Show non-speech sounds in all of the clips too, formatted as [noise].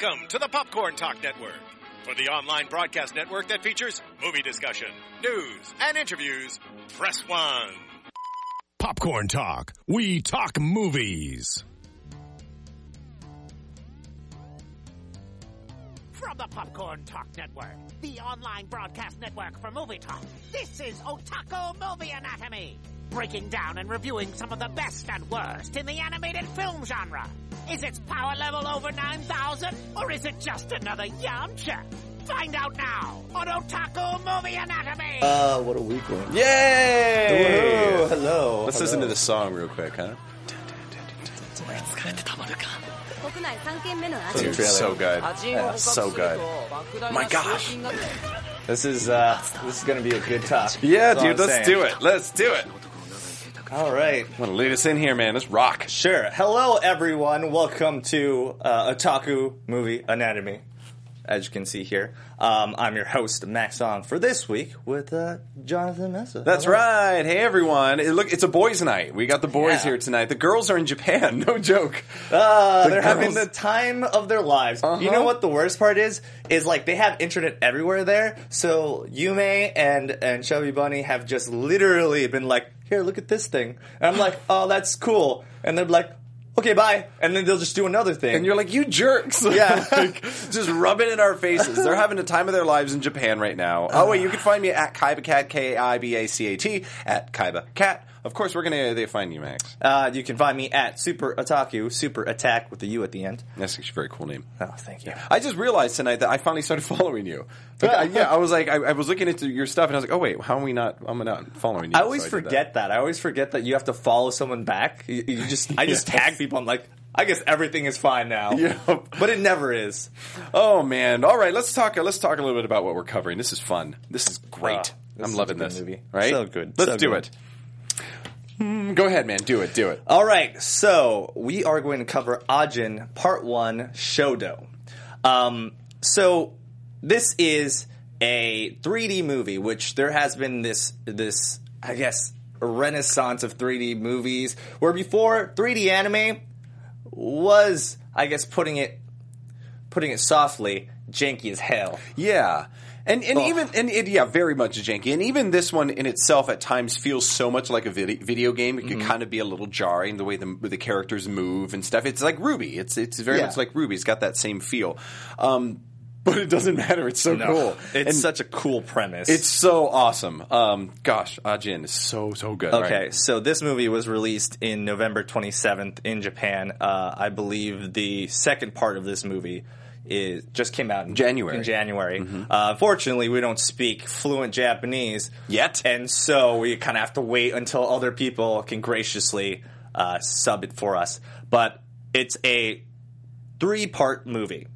Welcome to the Popcorn Talk Network, for the online broadcast network that features movie discussion, news, and interviews. Press one. Popcorn Talk. We talk movies. From the Popcorn Talk Network, the online broadcast network for movie talk, this is Otaku Movie Anatomy breaking down and reviewing some of the best and worst in the animated film genre. Is its power level over 9,000, or is it just another Yamcha? Find out now on Otaku Movie Anatomy! Uh, what a week one. Yay! Hello. Let's hello. listen to the song real quick, huh? Dude, so good. Yeah, so good. My gosh. This is uh, this is gonna be a good talk. yeah, That's dude. Let's saying. do it. Let's do it. All right. Want to lead us in here, man? Let's rock. Sure. Hello, everyone. Welcome to uh, Otaku Movie Anatomy. As you can see here, um, I'm your host Max Song for this week with uh, Jonathan Mesa. That's Hello. right. Hey, everyone. It- look, it's a boys' night. We got the boys Yeah. here tonight. The girls are in Japan. [laughs] No joke. Uh, The they're having the time of their lives. Uh-huh. You know what the worst part is? Is like they have internet everywhere there. So Yume and and Chubby Bunny have just literally been like, "Here, look at this thing," and I'm like, "Oh, that's cool," and they're like, "Okay, bye," and then they'll just do another thing. And you're like, you jerks. Yeah. [laughs] Like, just rub it in our faces. They're having the time of their lives in Japan right now. Oh, wait, you can find me at KibaCat, K-I-B-A-C-A-T, at KibaCat. Of course, we're going to find you, Max. uh, you can find me at Super Otaku, Super Attack with the U at the end. That's actually a very cool name. Oh, thank you. I just realized tonight that I finally started [laughs] following you. Like, I- yeah, I was like, I, I was looking into your stuff, and I was like, oh wait, how am we not? I'm not following you. I always So forget that. I always forget that you have to follow someone back. You, you [laughs] just, I just tag people. I'm like, I guess everything is fine now. [laughs] Yep. But it never is. Oh man! All right, let's talk. Let's talk a little bit about what we're covering. This is fun. This is great. Ah, this I'm is loving this. movie. Right? So good. Let's So do good. it. Hmm, go ahead, man. Do it. Do it. All right, so we are going to cover Ajin Part One Shoudou. Um, so this is a 3D movie, which there has been this this I guess renaissance of 3D movies, where before 3D anime was I guess putting it putting it softly janky as hell. Yeah. And and Ugh. even and it, yeah, very much janky. And even this one in itself at times feels so much like a video, video game. It Mm-hmm. could kind of be a little jarring the way the the characters move and stuff. It's like RWBY. It's it's very Yeah. much like RWBY. It's got that same feel. Um, but it doesn't [laughs] matter. It's so cool. It's And such a cool premise. it's so awesome. Um, gosh, Ajin is so so good. Okay, right? so this movie was released in November 27th in Japan. Uh, I believe the second part of this movie is just came out in January. In January. Uh, unfortunately, we don't speak fluent Japanese Yet. and so we kind of have to wait until other people can graciously uh, sub it for us. But it's a three part movie.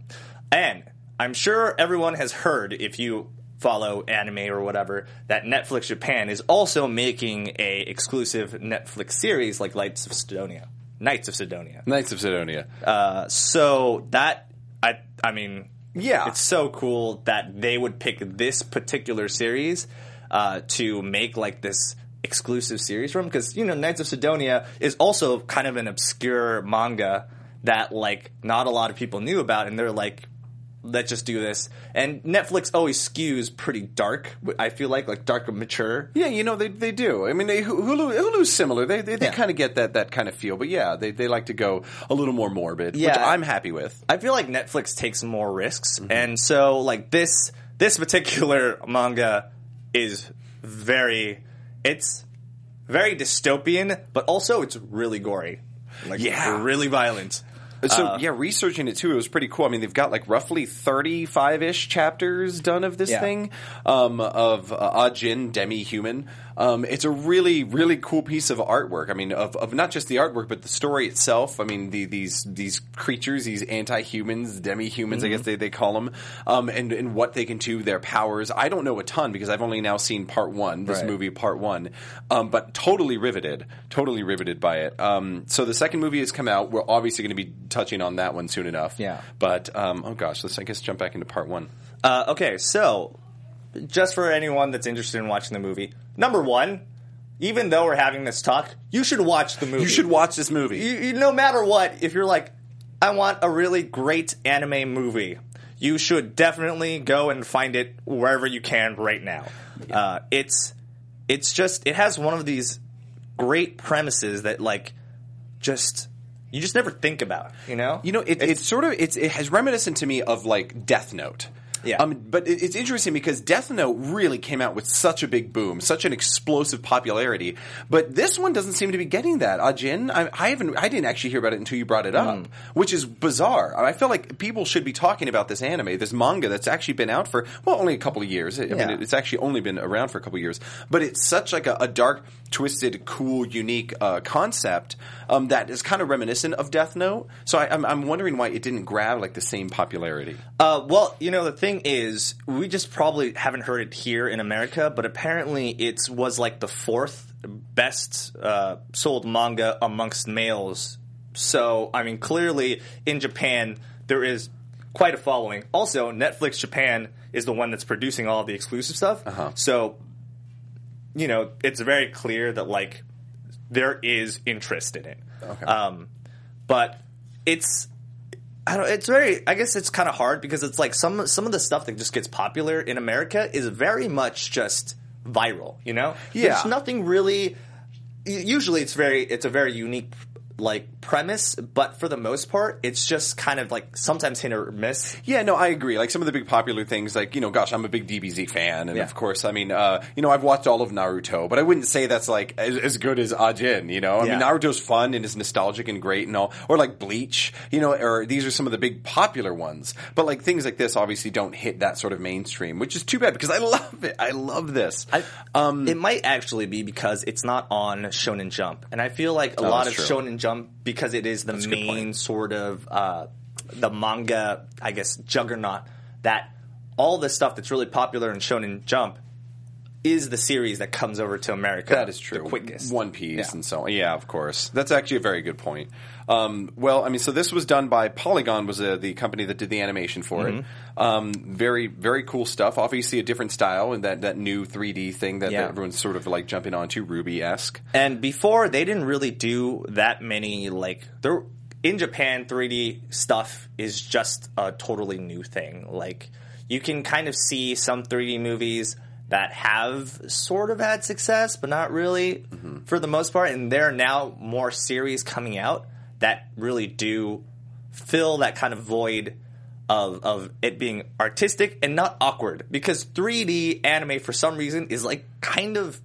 And I'm sure everyone has heard, if you follow anime or whatever, that Netflix Japan is also making a exclusive Netflix series like Lights of Sidonia. Knights of Sidonia. Knights of Sidonia. Uh, so that I I mean Yeah. it's so cool that they would pick this particular series uh, to make like this exclusive series from because you know Knights of Sidonia is also kind of an obscure manga that like not a lot of people knew about and they're like let's just do this and Netflix always skews pretty dark I feel like like dark and mature Yeah, you know they they do. I mean, they, Hulu Hulu's similar. They they, they Yeah. kind of get that that kind of feel. But yeah, they they like to go a little more morbid, which Yeah. I'm happy with. I feel like Netflix takes more risks, mm-hmm. and so like this this particular manga is very it's very dystopian, but also it's really gory, like Yeah. really violent. So Uh, yeah, researching it too, it was pretty cool. I mean, they've got like roughly thirty-five ish chapters done of this Yeah. thing um, of uh, Ajin demi-human. Um, it's a really, really cool piece of artwork. I mean, of, of not just the artwork, but the story itself. I mean, the, these these creatures, these anti-humans, demi-humans, I Mm-hmm. guess they, they call them, um, and and what they can do, their powers. I don't know a ton because I've only now seen part one. This Right. movie, part one, um, but totally riveted, totally riveted by it. Um, so the second movie has come out. We're obviously going to be touching on that one soon enough. Yeah. But um, oh gosh, let's I guess jump back into part one. Uh, okay, so just for anyone that's interested in watching the movie, number one, even though we're having this talk, you should watch the movie. You should watch this movie. You, you- no matter what, if you're like, I want a really great anime movie. You should definitely go and find it wherever you can right now. Uh, it's it's just it has one of these great premises that like just you just never think about. You know, You know, it, it's, sort of it's, it has reminiscent to me of like Death Note. Yeah. Um, but it, it's interesting because Death Note really came out with such a big boom, such an explosive popularity. But this one doesn't seem to be getting that. Ajin, I, I haven't, I didn't actually hear about it until you brought it up, Mm. which is bizarre. I feel like people should be talking about this anime, this manga that's actually been out for well, only a couple of years. I Yeah. mean, it's actually only been around for a couple of years, but it's such like a, a dark, twisted, cool, unique uh, concept um, that is kind of reminiscent of Death Note. So I, I'm, I'm wondering why it didn't grab like the same popularity. Uh, well, you know, the thing is, we just probably haven't heard it here in America, but apparently it was like the fourth best uh, sold manga amongst males. So, I mean, clearly in Japan, there is quite a following. Also, Netflix Japan is the one that's producing all the exclusive stuff. So, you know, it's very clear that, like, there is interest in it. Um, but it's I don't. It's very. I guess it's kind of hard because it's like some some of the stuff that just gets popular in America is very much just viral. You know. Yeah. There's nothing really. Usually, it's very. It's a very unique like premise, but for the most part, it's just kind of like sometimes hit or miss. Yeah, no, I agree. Like some of the big popular things, like you know, gosh, I'm a big DBZ fan, and Yeah. of course, I mean, uh, you know, I've watched all of Naruto, but I wouldn't say that's like as, as good as Ajin. You know, I mean, Naruto's fun and is nostalgic and great and all, or like Bleach. You know, or these are some of the big popular ones. But like things like this, obviously, don't hit that sort of mainstream, which is too bad because I love it. I love this. I, um, it might actually be because it's not on Shonen Jump, and I feel like a Oh, lot of true. Shonen Jump because it is the good main sort of uh, the manga, I guess, juggernaut. That all the stuff that's really popular in Shonen Jump is the series that comes over to America. That is true. The quickest. One Piece Yeah. and so on. Yeah, of course. That's actually a very good point. Um, well, I mean, so this was done by Polygon, was uh, the company that did the animation for it. Mm-hmm. Um, very, very cool stuff. Obviously, a different style and that, that new 3D thing that, Yeah. that everyone's sort of like jumping onto, RWBY esque. And before they didn't really do that many like there in Japan 3D stuff is just a totally new thing. Like you can kind of see some 3D movies that have sort of had success but not really for the most part and there are now more series coming out that really do fill that kind of void of of it being artistic and not awkward. Because 3D anime for some reason is like kind of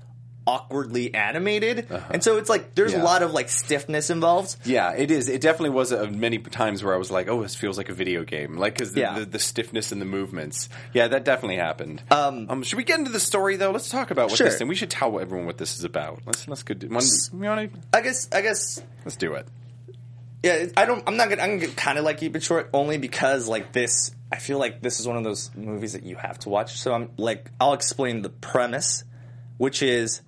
awkwardly animated and so it's like there's Yeah. a lot of like stiffness involved Yeah, it is. It definitely was uh, many times where I was like, "Oh, this feels like a video game," like because the, Yeah. the, the stiffness and the movements. Yeah, that definitely happened. Um, should we get into the story though? Let's talk about what Sure. this thing. We should tell everyone what this is about. Let's let's go. Do, one, you want to? i guess i guess Let's do it. yeah i don't i'm not gonna i'm gonna kind of like keep it short only because like this i feel like this is one of those movies that you have to watch so i'm like i'll explain the premise which is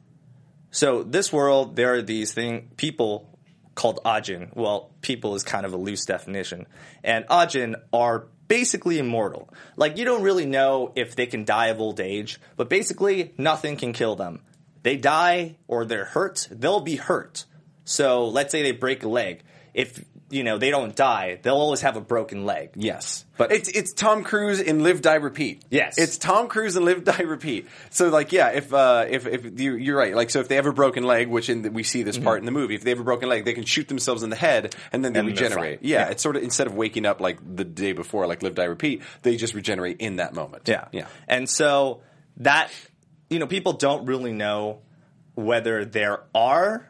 so this world there are these thing people called ajin. Well people is kind of a loose definition. And ajin are basically immortal. Like you don't really know if they can die of old age but basically nothing can kill them. They die or they're hurt they'll be hurt. So let's say they break a leg. If you know they don't die they'll always have a broken leg Yes, But- it's it's Tom Cruise in Live Die Repeat. Yes. it's Tom Cruise in Live Die Repeat. So like, yeah, if uh, if if you, you're right, like so if they have a broken leg, which in the, we see this part in the movie, if they have a broken leg, they can shoot themselves in the head and then they And regenerate. Yeah, Yeah. it's sort of instead of waking up like the day before, like Live Die Repeat, they just regenerate in that moment. Yeah. yeah. And so that, you know, people don't really know whether there are,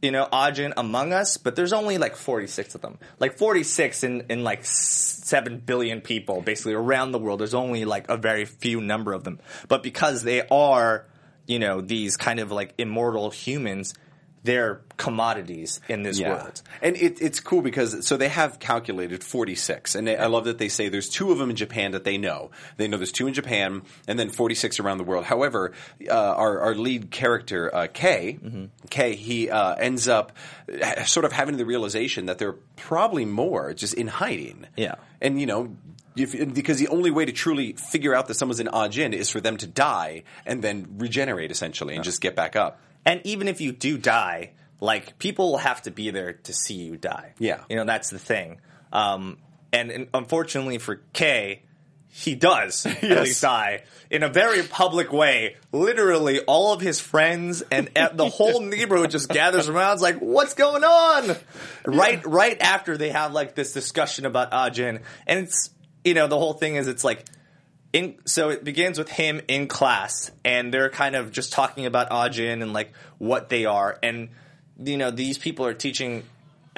you know, Ajin among us, but there's only like 46 of them. Like 46 in, in like 7 billion people basically around the world. There's only like a very few number of them. But because they are, you know, these kind of like immortal humans, they're commodities in this world. And it, it's cool because so they have calculated 46, and they, I love that they say there's two of them in Japan that they know. They know there's two in Japan, and then 46 around the world. However, uh, our, our lead character uh, Kei, Mm-hmm. Kei, he uh, ends up sort of having the realization that there are probably more just in hiding. Yeah. and you know. If, because the only way to truly figure out that someone's in Ajin is for them to die and then regenerate essentially and just get back up. And even if you do die, like people will have to be there to see you die. Yeah. You know, that's the thing. Um, and, and unfortunately for Kei, he does [laughs] at least die in a very public way. Literally, all of his friends and the [laughs] whole neighborhood just gathers around. It's like, what's going on? Right, right after they have like this discussion about Ajin, and it's you know the whole thing is it's like in so it begins with him in class and they're kind of just talking about Ajin and like what they are and you know these people are teaching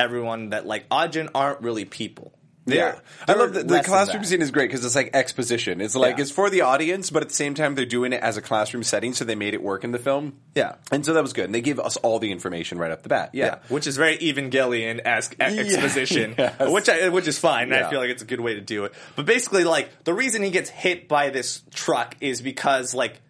everyone that like Ajin aren't really people. Yeah, I love the, the classroom scene is great because it's like exposition. It's like Yeah. it's for the audience, but at the same time they're doing it as a classroom setting, so they made it work in the film. Yeah. and so that was good. And they gave us all the information right off the bat. Yeah, Yeah, which is very Evangelion esque [laughs] exposition, [laughs] yes. which I, which is fine. Yeah. I feel like it's a good way to do it. But basically, like the reason he gets hit by this truck is because like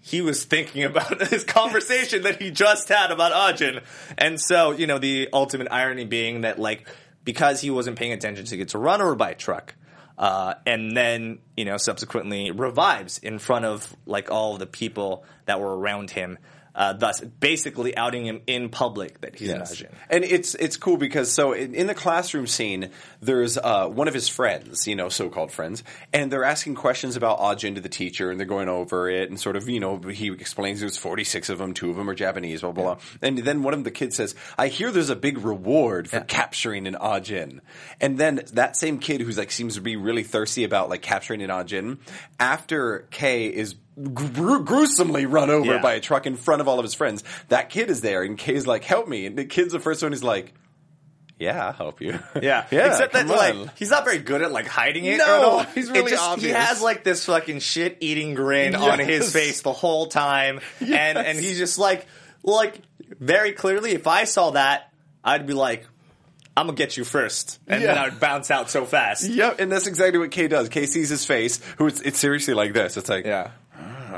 he was thinking [laughs] about this conversation that he just had about Ajin, and so you know the ultimate irony being that like because he wasn't paying attention, he gets run over by a truck. Uh, and then, you know, subsequently revives in front of like all the people that were around him, uh, thus basically outing him in public that he's an Ajin. And it's it's cool because so in, in the classroom scene, there's uh, one of his friends, you know, so-called friends, and they're asking questions about Ajin to the teacher, and they're going over it, and sort of, you know, he explains there's 46 of them, two of them are Japanese, blah blah blah, and then one of the kids says, "I hear there's a big reward for capturing an Ajin," and then that same kid who's like seems to be really thirsty about like capturing an Ajin, after Kei is gru- gruesomely run over Yeah. by a truck in front of all of his friends. That kid is there, and Kei's like, "Help me!" And the kid's the first one He's like, "Yeah, I'll help you." Yeah, [laughs] yeah. Except that come like he's not very good at like hiding it. No, at all. he's It really He obvious. has like this fucking shit eating grin on his Yes. face the whole time, [laughs] and and he's just like like very clearly. If I saw that, I'd be like, I'm gonna get you first, and then Yeah. I would bounce out so fast. Yep, and that's exactly what Kei does. Kei sees his face, who it's, it's seriously like this. It's like, Yeah.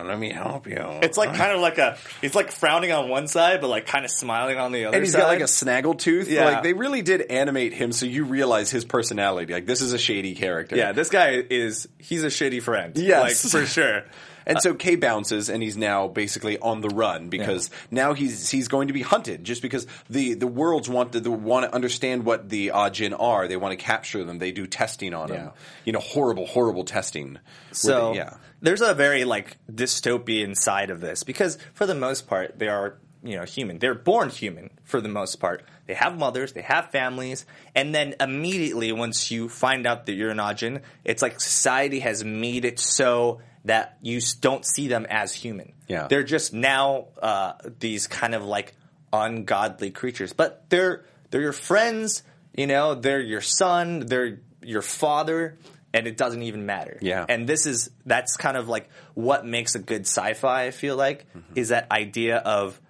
"Oh, let me help you. It's like kind of like a he's like frowning on one side, but like kind of smiling on the other. and he's side. got like a snaggle tooth. Yeah. Like they really did animate him, so you realize his personality. Like this is a shady character. yeah. This guy is he's a shitty friend. Yes. like for sure. [laughs] And so Kei bounces, and he's now basically on the run because now he's he's going to be hunted. Just because the the worlds want to the, want to understand what the Ajin are, they want to capture them. They do testing on them. You know, horrible, horrible testing. So they- yeah, there's a very like dystopian side of this because for the most part they are you know human. They're born human for the most part. They have mothers, they have families, and then immediately once you find out that you're an Ajin, it's like society has made it so that you don't see them as human. Yeah. they're just now uh, these kind of like ungodly creatures, but they're they're your friends. You know, they're your son, they're your father, and it doesn't even matter. Yeah. And this is that's kind of like what makes a good sci-fi. I feel like Mm-hmm. is that idea of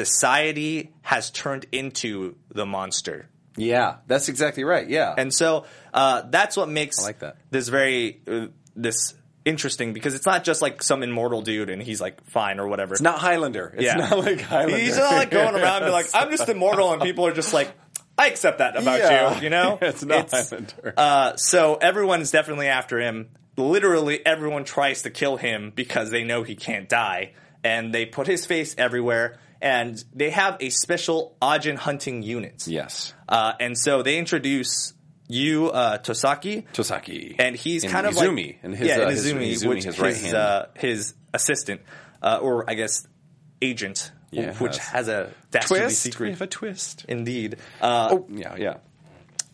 society has turned into the monster, yeah, that's exactly right. Yeah, and so uh, that's what makes I like that. this very uh, this interesting because it's not just like some immortal dude and he's like fine or whatever. it's not Highlander. It's Yeah. not like [laughs] Highlander. He's not like going around and be like, I'm just [laughs] immortal, and people are just like, I accept that about Yeah. you, you know? [laughs] It's not Highlander. Uh, so is definitely after him. Literally, everyone tries to kill him because they know he can't die, and they put his face everywhere. And they have a special Ajin hunting unit. yes, Uh, and so they introduce you, uh, Tosaki, Tosaki, and he's And kind of Izumi, like and his, yeah, uh, and his- Izumi, Izumi, which his right his, hand. uh, his assistant, uh, or I guess agent, Yeah, which has- has a dastardly twist. We secret. have a twist. Indeed. Uh, Oh yeah, yeah.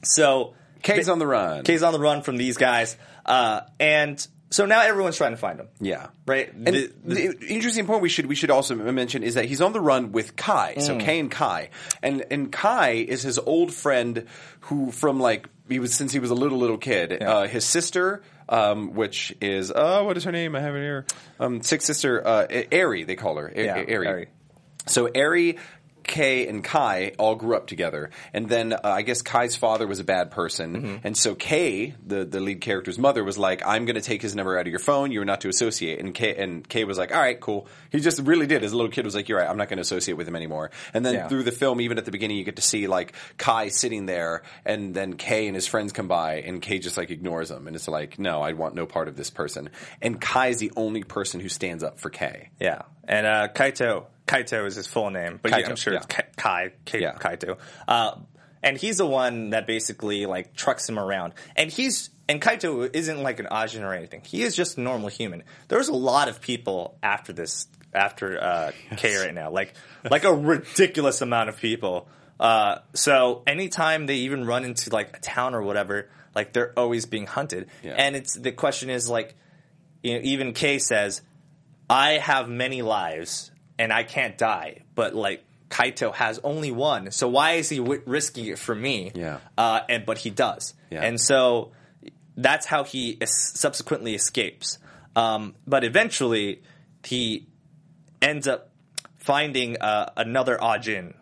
So Kei's on the run. Kei's on the run from these guys, uh, and so now everyone's trying to find him. Yeah. Right. And The- the, the- interesting point we should we should also mention is that he's on the run with Kai. So Kei and Kai, and and Kai is his old friend who from like he was since he was a little little kid. Uh, his sister, um, which is uh, what is her name? I have it here. Um, sick sister, uh, Ari. They call her A- Yeah, Ari. So Ari. Kei and Kai all grew up together, and then uh, I guess Kai's father was a bad person, Mm-hmm. and so Kei, the the lead character's mother, was like, "I'm going to take his number out of your phone. You're not to associate." And Kei and Kei was like, "All right, cool." He just really did. As a little kid, was like, "You're right. I'm not going to associate with him anymore." And then Yeah. through the film, even at the beginning, you get to see like Kai sitting there, and then Kei and his friends come by, and Kei just like ignores them, and it's like, "No, I want no part of this person." And Kai is the only person who stands up for Kei. yeah, and uh, Kaito. Kaito is his full name, but yeah, I'm sure it's yeah. Ka- Kai. Kai Yeah. Kaito. Uh, and he's the one that basically like trucks him around. And he's and Kaito isn't like an Ajin or anything. He is just a normal human. There's a lot of people after this after uh, Kei right now, like like a ridiculous amount of people. Uh, so anytime they even run into like a town or whatever, like they're always being hunted. Yeah. And it's the question is like, you know, even Kei says, I have many lives and I can't die, but like Kaito has only one, so why is he w- risking it for me? Yeah. uh, and but he does, Yeah. and so that's how he es- subsequently escapes. Um, but eventually, he ends up finding uh, another Ajin,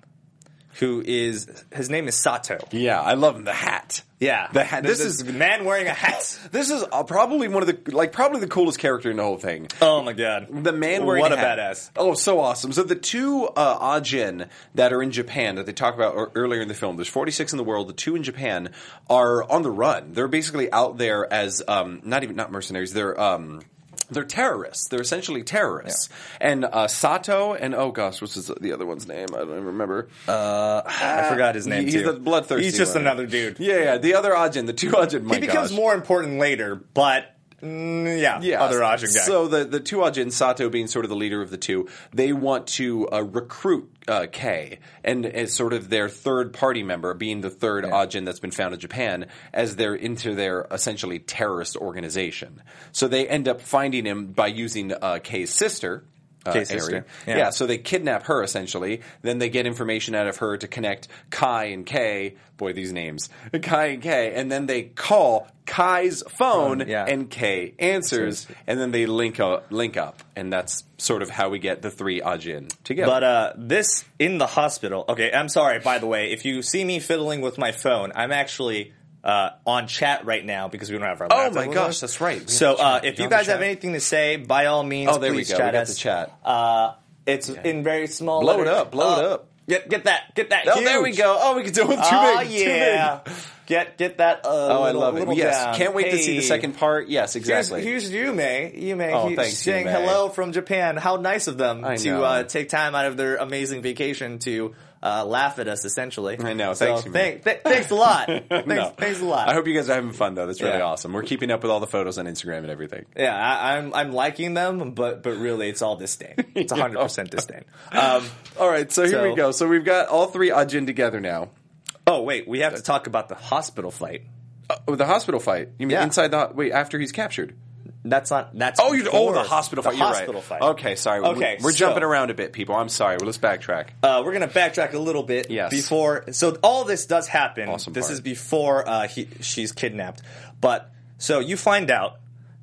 who is his name is Sato. Yeah, I love him. The hat. Yeah, The hat. This This is man wearing a hat. [laughs] this is uh, probably one of the like probably the coolest character in the whole thing. Oh my god, The man wearing what a a hat. badass. Oh, so awesome! So the two uh, Ajin that are in Japan that they talk about earlier in the film, there's 46 in the world. The two in Japan are on the run. They're basically out there as um, not even not mercenaries. They're um, they're terrorists. They're essentially terrorists. And uh, Sato and oh gosh, what's his, the other one's name? I don't even remember. I forgot his name He's too. the bloodthirsty. He's just one. another dude. Yeah, yeah. The other Ajin, the two Ajin. My he becomes gosh. more important later, but mm, yeah, Yeah, other Ajin guy. So the the two Ajin, Sato being sort of the leader of the two, they want to uh, recruit uh, Kei and as sort of their third party member, being the third Ajin that's been found in Japan, as they're into their essentially terrorist organization. So they end up finding him by using uh, Kei's sister. Uh, sister, Yeah. yeah. so they kidnap her essentially. Then they get information out of her to connect Kai and Kei. Boy, these names. Kai and Kei. And then they call Kai's phone yeah. and Kei answers, and then they link up, link up, and that's sort of how we get the three Ajin together. But uh, this in the hospital. Okay, I'm sorry. By the way, if you see me fiddling with my phone, I'm actually uh, on chat right now because we don't have our. Oh my gosh, us. that's right. We So uh, if you guys have anything to say, by all means, Oh, there we go. chat We got us. the chat. Uh, it's in very small. Blow it up, blow it Uh, up. Get get that get that. oh, there we go. Oh, we can do it too Oh big. too yeah. big. Get get that. Uh, Oh, I love it. Yes, down. can't wait to see the second part. Yes, exactly. Here's, here's Yume. Yume Oh, thanks, saying Yume. hello from Japan. How nice of them I to uh, take time out of their amazing vacation to uh, laugh at us, essentially. I know. So Thanks, thank, th- thanks a lot. [laughs] thanks, No. thanks a lot. I hope you guys are having fun though. That's really Yeah. awesome. We're keeping up with all the photos on Instagram and everything. yeah, I, I'm I'm liking them, but but really, it's all disdain. [laughs] It's 100 percent disdain. Um, All right, so here So- we go. So we've got all three Ajin together now. oh wait, we have to talk about the hospital fight. Oh, the hospital fight. You mean Yeah. inside the wait after he's captured? That's not. That's Oh, you oh the hospital the fight. You're hospital right. fight. Okay, sorry. Okay, we're, we're so- jumping around a bit, people. I'm sorry. Well, let's backtrack. Uh, we're gonna backtrack a little bit. Yes. Before, so all this does happen. Awesome this part. is before uh, he, she's kidnapped. But so you find out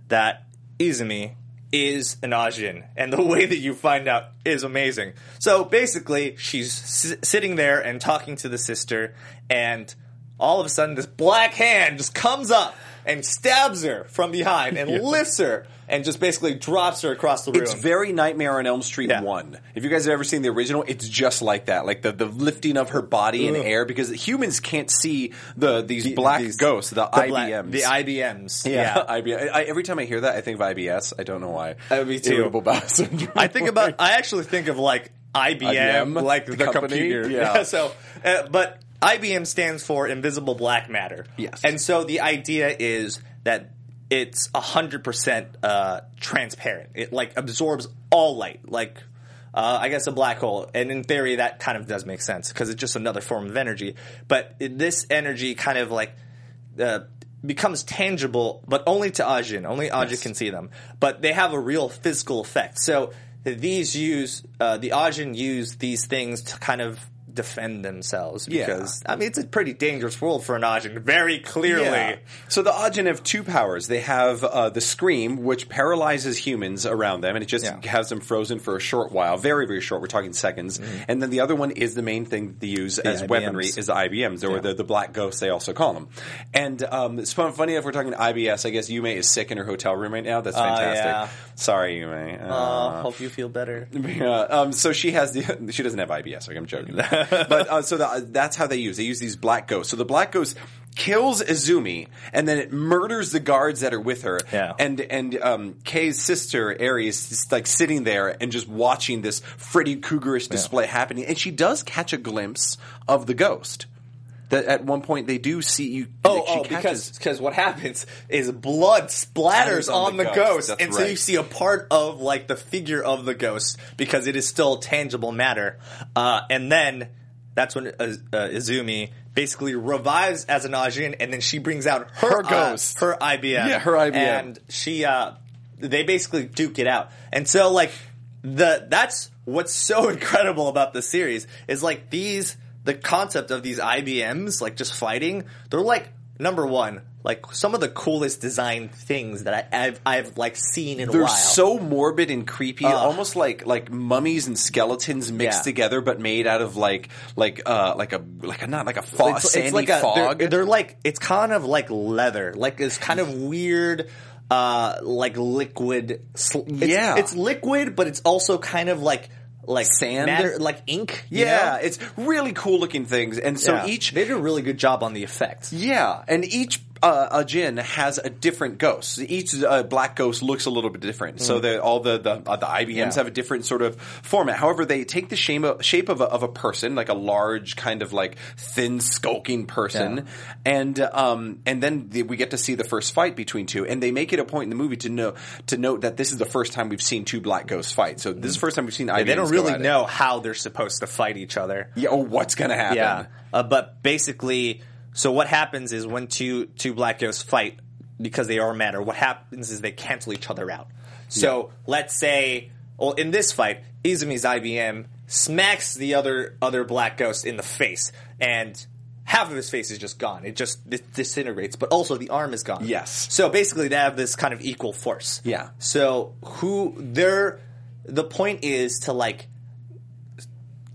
that Izumi is an Ajin, and the [laughs] way that you find out is amazing. So basically, she's s- sitting there and talking to the sister, and all of a sudden, this black hand just comes up and stabs her from behind and [laughs] lifts her and just basically drops her across the room. It's very Nightmare on Elm Street Yeah. one. If you guys have ever seen the original, it's just like that, like the, the lifting of her body in air because humans can't see the these black these- ghosts, the, black- IBMs. the IBMs. yeah, [laughs] IBM. I, every time I hear that, I think of IBS. I don't know why. Uh, me too. Irritable bowel [laughs] syndrome. I think about. I actually think of like IBM, IBM, like the, the company? computer. Yeah. so, uh, but IBM stands for Invisible Black Matter. Yes. And so the idea is that it's hundred percent uh, transparent. It like absorbs all light, like. Uh, I guess a black hole, and in theory, that kind of does make sense because it's just another form of energy. But it- this energy kind of like uh, becomes tangible, but only to Ajin. Only Ajin can see them. But they have a real physical effect. So these use uh, the Ajin use these things to kind of defend themselves Yeah. because I mean it's a pretty dangerous world for an Ajin. Very clearly. Yeah. So the Ajin have two powers. They have uh, the Scream, which paralyzes humans around them, and it just Yeah. has them frozen for a short while, very, very short. We're talking seconds. And then the other one is the main thing that they use as IBMs. weaponry is the IBMs, or Yeah. the, the black ghosts, they also call them. And um, it's fun, funny if we're talking IBS. I guess Yume is sick in her hotel room right now. That's Oh, fantastic. yeah. Sorry, Yume. Uh, Uh, hope you feel better. [laughs] yeah, um, so she has the [laughs] she doesn't have IBS. Like I'm joking, [laughs] [laughs] but uh, so the, that's how they use. They use these black ghosts. So the black ghost kills Izumi, and then it murders the guards that are with her. Yeah. And and um, Kay's sister Aries is like sitting there and just watching this Freddy Kruegerish display happening, and she does catch a glimpse of the ghost. that at one point they do see you. Oh, she oh, because because what happens is blood splatters on on, the the, ghost, ghost, and so you see a part of like the figure of the ghost because it is still tangible matter. Uh, and then that's when uh, uh, Izumi basically revives as an Ajin, and then she brings out her, Her uh, ghost. her IBM, Yeah, her IBM. and she uh, they basically duke it out. And so like the that's what's so [laughs] incredible about the series is like these the concept of these IBMs like just fighting. They're like number one, like some of the coolest design things that I, I've I've like seen in a while. They're so morbid and creepy, almost like like mummies and skeletons mixed Yeah. together, but made out of like like uh like a like a not like a fog, It's- it's sandy like a- fog. They're, they're like it's kind of like leather, like it's kind of weird, uh, like liquid. Sl- it's, Yeah. it's liquid, but it's also kind of like like Sand? matter, like ink. you yeah, know? it's really cool looking things, and so Yeah. each they did a really good job on the effects. Yeah, and each uh, Ajin has a different ghost. Each uh, black ghost looks a little bit different. So the, all the the, uh, the IBMs Mm. Yeah. have a different sort of format. However, they take the shape of, shape of a, of a person, like a large kind of like thin skulking person, and um and then the, we get to see the first fight between two, and they make it a point in the movie to know to note that this is the first time we've seen two black ghosts fight. So this is the first time we've seen IBMs. They don't really at it. know how they're supposed to fight each other. Yeah, or what's going to happen. Yeah, uh, but basically, so what happens is when two two black ghosts fight because they are matter. What happens is they cancel each other out. So let's say, well, in this fight, Izumi's IBM smacks the other other black ghost in the face, and half of his face is just gone. It just dis- disintegrates, but also the arm is gone. Yes. So basically, they have this kind of equal force. Yeah. So who they're the point is to like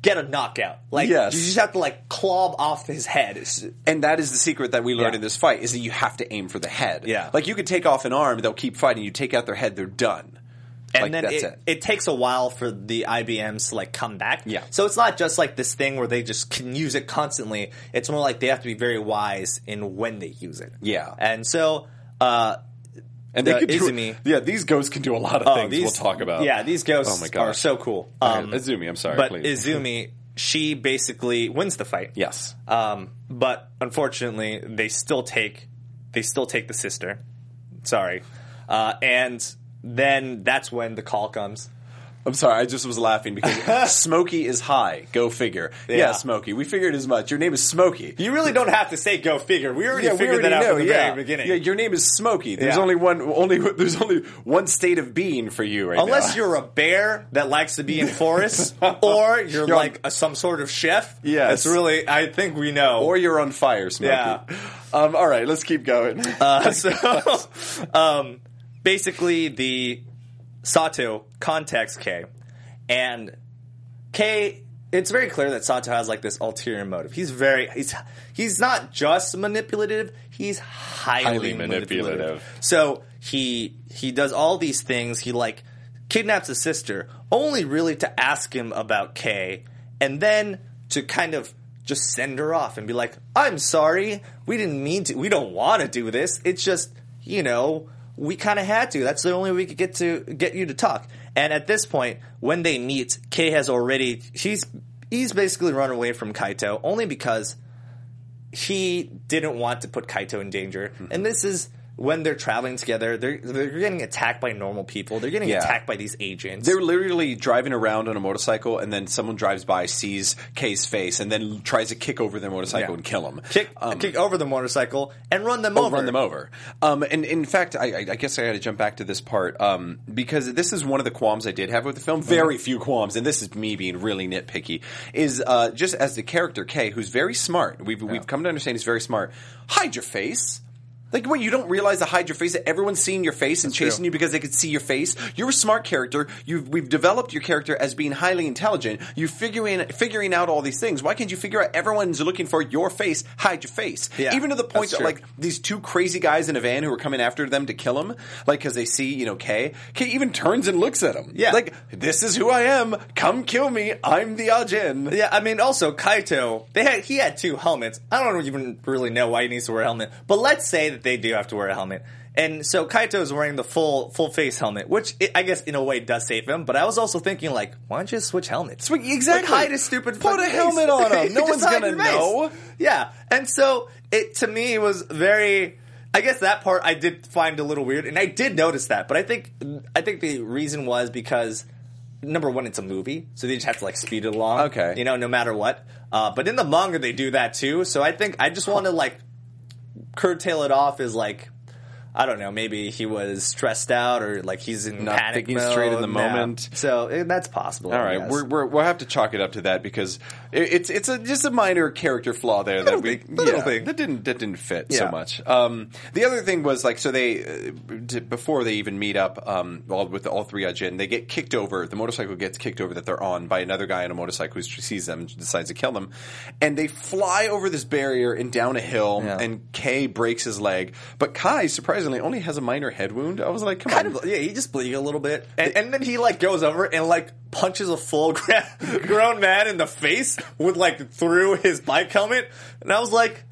get a knockout. Like Yes. you just have to like claw off his head. It's- And that is the secret that we learned Yeah. in this fight is that you have to aim for the head. Yeah. Like you could take off an arm, they'll keep fighting. You take out their head, they're done. and Like, then that's it, it. it. takes a while for the IBMs to like come back. Yeah. So it's not just like this thing where they just can use it constantly. It's more like they have to be very wise in when they use it. Yeah. And so uh And The they could do, Izumi- yeah, these ghosts can do a lot of oh, things these, we'll talk about. Yeah, these ghosts Oh my gosh. are so cool. Okay, Izumi, I'm sorry, But please. [laughs] Izumi, she basically wins the fight. Yes. Um, but unfortunately, they still take they still take the sister. Sorry, uh, and then that's when the call comes. I'm sorry, I just was laughing because [laughs] Smokey is high. Go figure. Yeah, Yeah. Smokey. We figured as much. Your name is Smokey. You really don't have to say "go figure." We already Yeah, we figured already that out know. from the yeah. very beginning. Yeah, your name is Smokey. There's Yeah. only one. Only there's only one state of being for you right now. Unless you're a bear that likes to be in forests, [laughs] or you're, You're on- like a, some sort of chef. Yes. it's really. I think we know. or you're on fire, Smokey. Yeah. Um, all right, let's keep going. Uh, [laughs] so, um, basically, the Sato contacts Kei, and Kei. It's very clear that Sato has like this ulterior motive. He's very he's he's not just manipulative. He's highly, Highly manipulative. manipulative. So he he does all these things. He like kidnaps his sister, only really to ask him about Kei, and then to kind of just send her off and be like, "I'm sorry, we didn't mean to. We don't want to do this. It's just you know." We kind of had to. That's the only way we could get to get you to talk. And at this point, when they meet, Kei has already he's he's basically run away from Kaito only because he didn't want to put Kaito in danger. Mm-hmm. And this is when they're traveling together, they're they're getting attacked by normal people. They're getting Yeah. attacked by these agents. They're literally driving around on a motorcycle, and then someone drives by, sees Kei's face, and then tries to kick over their motorcycle Yeah. and kill him. kick Um, kick over the motorcycle and run them Oh, over. run them over. Um, and in fact, I, I- I guess I got to jump back to this part um, because this is one of the qualms I did have with the film. Very few qualms, and this is me being really nitpicky. Is uh, just as the character Kei, who's very smart. We've we've come to understand he's very smart. Hide your face. Like what you don't realize to hide your face that everyone's seeing your face and chasing true. you because they could see your face. You're a smart character. You've we've developed your character as being highly intelligent. You're figuring figuring out all these things. Why can't you figure out everyone's looking for your face? Hide your face. Yeah, Even to the point that's that true. like these two crazy guys in a van who are coming after them to kill him, like because they see you know Kei. Kei even turns and looks at him. Yeah. like this is who I am. Come kill me. I'm the Ajin. Yeah, I mean, also Kaito. They had he had two helmets. I don't even really know why he needs to wear a helmet, but let's say that they do have to wear a helmet. And so Kaito is wearing the full full face helmet, which i I guess in a way does save him. But I was also thinking like, why don't you switch helmets? Exactly. Like, hide his stupid. Put a helmet on him. [laughs] No one's gonna know. Yeah, and so it to me was very. I guess that part I did find a little weird, and I did notice that. But I think I think the reason was because number one, it's a movie, so they just have to like speed it along. Okay. you know, no matter what. Uh, but in the manga, they do that too. So I think I just want to like curtail it off is like. I don't know. Maybe he was stressed out, or like he's in Not panic thinking mode straight in the moment. So eh, that's possible. All right, we're, we're, we'll have to chalk it up to that because it, it's it's a, just a minor character flaw there that we thing, little yeah, thing. that didn't that didn't fit Yeah. so much. Um, the other thing was like so they uh, d- before they even meet up um, all, with all three Ajin, they get kicked over. The motorcycle gets kicked over that they're on by another guy on a motorcycle who sees them and decides to kill them, and they fly over this barrier and down a hill, Yeah. and Kei breaks his leg, but Kai surprisingly only has a minor head wound. I was like, come kind on. of yeah he just bleeding a little bit and, and then he like goes over and like punches a full [laughs] gra- grown man in the face with like through his bike helmet and i was like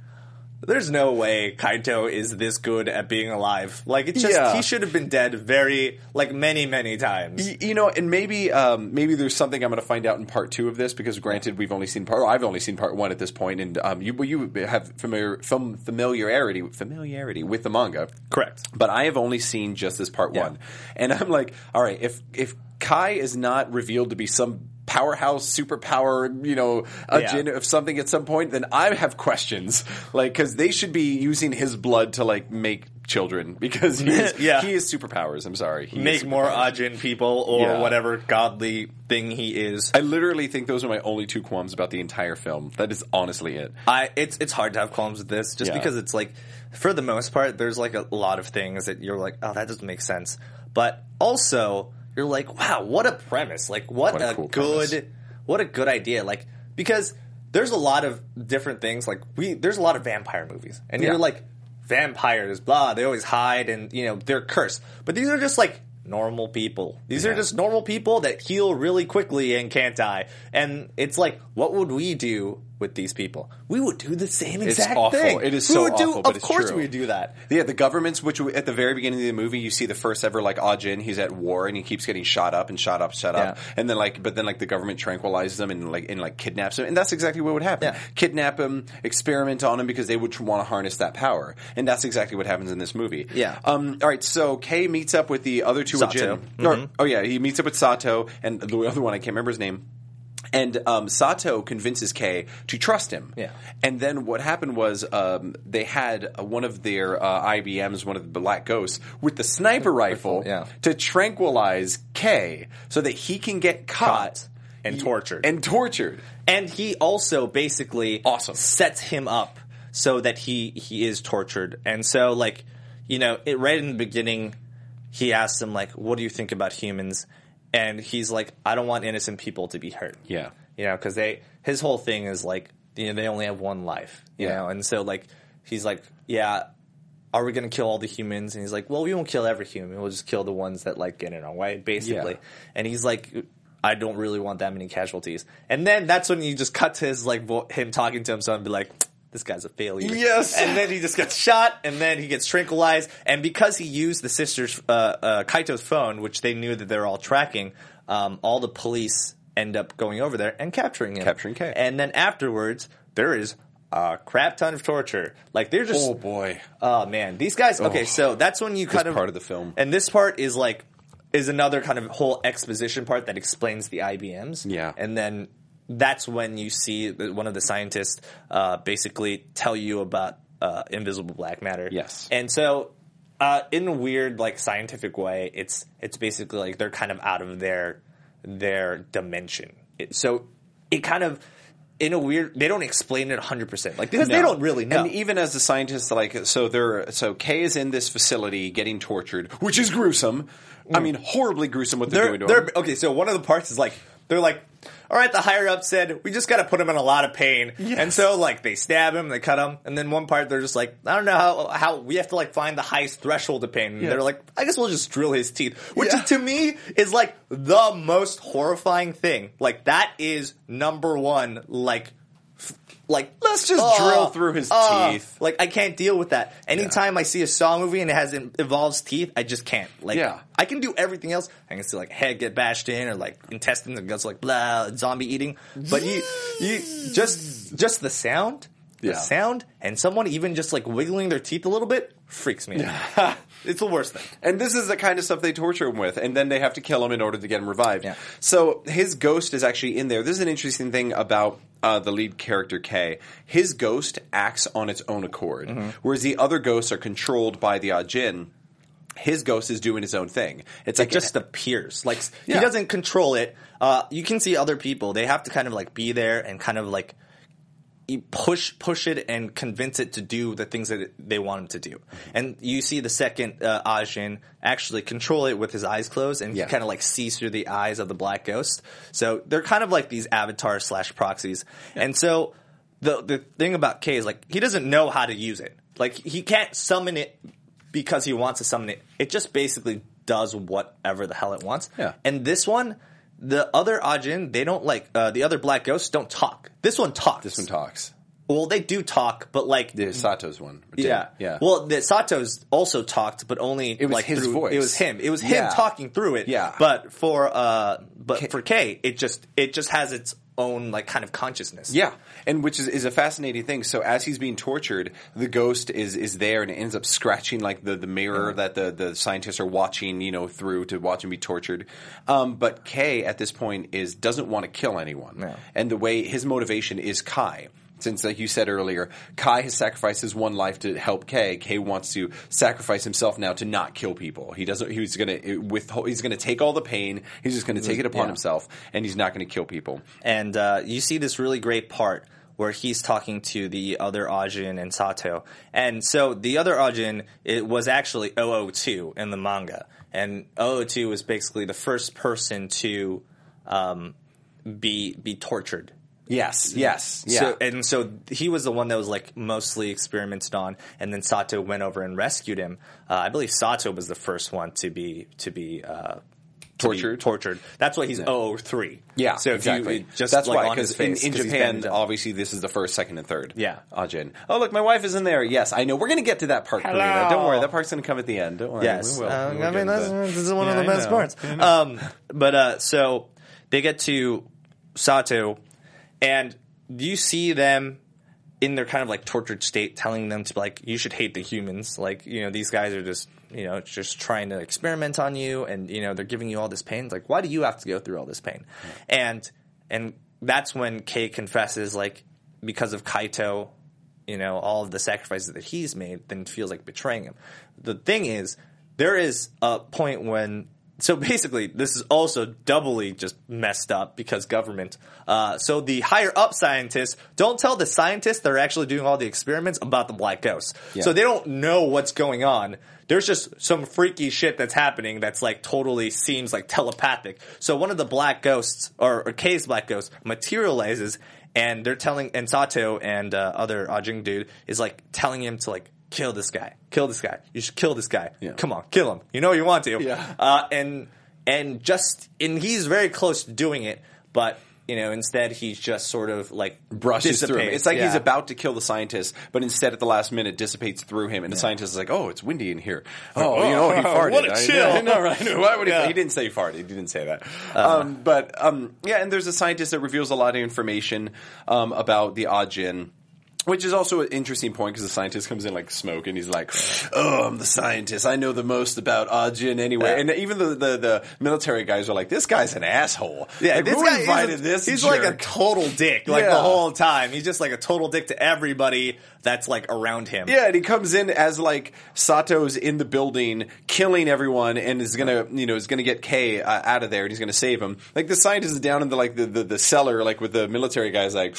there's no way kaito is this good at being alive like it's just Yeah. he should have been dead very like many many times Y- You know, and maybe um, maybe there's something I'm going to find out in part two of this because granted we've only seen part. Or I've only seen part one at this point, and um, you you have familiar fam- familiarity familiarity with the manga, correct but I have only seen just this part Yeah. one, and I'm like, all right, if if Kai is not revealed to be some powerhouse superpower, you know, a Yeah. of something at some point, then I have questions, like because they should be using his blood to like make children [laughs] because he is, [laughs] Yeah. he is superpowers. I'm sorry, He make more ajin people or Yeah. whatever godly thing he is I literally think those are my only two qualms about the entire film. That is honestly it. I it's it's hard to have qualms with this just Yeah. because it's like for the most part there's like a lot of things that you're like oh that doesn't make sense but also you're like wow what a premise. Like what, What a cool good premise. what a good idea. Like because there's a lot of different things. Like we there's a lot of vampire movies. And Yeah. you're like vampires blah they always hide and you know they're cursed. But these are just like normal people. These are just normal people that heal really quickly and can't die. And it's like what would we do with these people we would do the same It's exact awful. thing It is we so would do, awful, but of it's course true. we would do that Yeah, the governments, which we- at the very beginning of the movie, you see the first ever like Ajin. He's at war and he keeps getting shot up and shot up, shot up, Yeah. and then like, but then like the government tranquilizes him and like and like kidnaps him, and that's exactly what would happen. Yeah. Kidnap him, experiment on him because they would want to harness that power, and that's exactly what happens in this movie. Yeah. Um. All right. So Kei meets up with the other two Sato. Ajin. Or- oh yeah, he meets up with Sato and the other one I can't remember his name. And um, Sato convinces Kei to trust him. Yeah. And then what happened was um, they had uh, one of their uh, IBMs, one of the Black Ghosts, with the sniper rifle yeah. to tranquilize Kei so that he can get caught, Caught and tortured. And tortured. and he also basically Awesome. sets him up so that he he is tortured and so like you know it right in the beginning he asks him like what do you think about humans and he's like i don't want innocent people to be hurt Yeah. you know because they his whole thing is like you know they only have one life you Yeah. know and so like he's like yeah are we going to kill all the humans and he's like well we won't kill every human we'll just kill the ones that like get in our way basically Yeah. and he's like i don't really want that many casualties and then that's when you just cut to his like vo- him talking to himself and be like this guy's a failure Yes. and then he just gets shot and then he gets tranquilized and because he used the sister's uh, uh, kaito's phone which they knew that they're all tracking um, all the police end up going over there and capturing him Capturing Kei. and then afterwards there is a crap ton of torture like they're just Oh boy. Oh man, these guys. Okay, so that's when you kind of part of the film. and this part is like is another kind of whole exposition part that explains the IBMs. Yeah. and then that's when you see one of the scientists uh, basically tell you about uh, invisible black matter. Yes. and so. Uh, in a weird, like scientific way, it's it's basically like they're kind of out of their their dimension. It, so it kind of, in a weird, they don't explain it 100 percent, like because they don't really know. And even as the scientists, like, so they're, so Kei is in this facility getting tortured, which is gruesome. I mean, horribly gruesome what they're, they're, doing to him. okay. So one of the parts is like they're like, all right, the higher up said we just got to put him in a lot of pain, and so like they stab him, they cut him, and then one part they're just like, I don't know how how we have to like find the highest threshold of pain, and they're like, I guess we'll just drill his teeth, which Yeah. to me is like the most horrifying thing. Like that is number one, like like Let's just uh, drill through his uh, teeth. Like I can't deal with that. Anytime I see a Saw movie and it has in- involves teeth, I just can't. Like Yeah. I can do everything else. I can see like head get bashed in or like intestines and guts like blah zombie eating. But you you just just the sound. The Yeah. sound and someone even just like wiggling their teeth a little bit freaks me out. [laughs] it's the worst thing. And this is the kind of stuff they torture him with, and then they have to kill him in order to get him revived. Yeah. So his ghost is actually in there. This is an interesting thing about uh, the lead character Kei. His ghost acts on its own accord, Mm-hmm. whereas the other ghosts are controlled by the Ajin. His ghost is doing his own thing. It's like it just appears. Like Yeah. he doesn't control it. Uh, you can see other people; they have to kind of like be there and kind of like push push it and convince it to do the things that they want him to do. And you see the second uh, Ajin actually control it with his eyes closed and Yeah. kind of like sees through the eyes of the black ghost. So they're kind of like these avatars slash proxies. And so the the thing about Kei is like he doesn't know how to use it. Like he can't summon it because he wants to summon it. It just basically does whatever the hell it wants. Yeah. And this one, the other Ajin, they don't like uh, the other black ghosts don't talk. This one talks. this one talks. Well, they do talk, but like The Sato's one. did. yeah, yeah. Well, the Sato's also talked, but only It was like his through, voice. It was him. It was him Yeah. talking through it. Yeah. But for uh, but for Kei, it just it just has its own like kind of consciousness. Yeah, and which is, is a fascinating thing. So as he's being tortured, the ghost is is there and it ends up scratching like the, the mirror that the, the scientists are watching, you know, through to watch him be tortured. Um, but Kei at this point is doesn't want to kill anyone, No. and the way his motivation is Kai. Since, like you said earlier, Kai has sacrificed his one life to help Kei. Kei wants to sacrifice himself now to not kill people. He doesn't. He's gonna with. He's gonna take all the pain. He's just gonna take it upon Yeah. himself, and he's not gonna kill people. and uh, you see this really great part where he's talking to the other Ajin and Sato. And so the other Ajin it was actually 002 in the manga. And 002 was basically the first person to um, be be tortured. Yes, yes, yeah. So, and so he was the one that was like mostly experimented on, and then Sato went over and rescued him. Uh, I believe Sato was the first one to be to be uh, to be Tortured? tortured. That's why he's 003. Yeah, So exactly. you just that's like why because in, face, in 'cause he's Japan, obviously, this is the first, second, and third. Yeah. Ajin. Oh, look, my wife is in there. Yes, I know. We're going to get to that part. Karina. Don't worry, that part's going to come at the end. Don't worry. Yes, we will. Uh, We'll I mean that's, into- this is one Yeah, of the I best know. parts. Um, but uh, so they get to Sato, and do you see them in their kind of like tortured state, telling them to like you should hate the humans. Like you know these guys are just you know just trying to experiment on you, and you know they're giving you all this pain. It's like why do you have to go through all this pain? And and that's when Kei confesses like because of Kaito you know, all of the sacrifices that he's made, then feels like betraying him. The thing is, there is a point when, so basically, this is also doubly just messed up because government. Uh, so the higher up scientists don't tell the scientists that are actually doing all the experiments about the black ghosts. So they don't know what's going on. There's just some freaky shit that's happening that's like totally seems like telepathic. So one of the black ghosts, or, or Kei's black ghost, materializes and they're telling and Sato and uh, other Ajin dude is like telling him to like kill this guy, kill this guy. You should kill this guy. Yeah. Come on, kill him. You know you want to. Yeah. Uh, and and just and he's very close to doing it, but you know instead he's just sort of like brushes through him. It's like he's about to kill the scientist, but instead at the last minute dissipates through him, and the scientist is like, "Oh, it's windy in here. [laughs] Oh, you know, he farted. what a chill. [laughs] I know, right? [laughs] Why would he? Yeah. He didn't say farted. He didn't say that. um, but um, yeah, and there's a scientist that reveals a lot of information um, about the Ajin. Which is also an interesting point because the scientist comes in like smoke and he's like, "Oh, I'm the scientist. I know the most about Ajin anyway." Yeah. And even the, the the military guys are like, "This guy's an asshole. Yeah, Like, this who guy invited a- this. He's like a total dick, like Yeah. the whole time. He's just like a total dick to everybody that's like around him. Yeah, and he comes in as like Sato's in the building, killing everyone, and is gonna, you know, is gonna get Kei uh, out of there, and he's gonna save him. Like the scientist is down in the like the, the, the cellar, like with the military guys, like,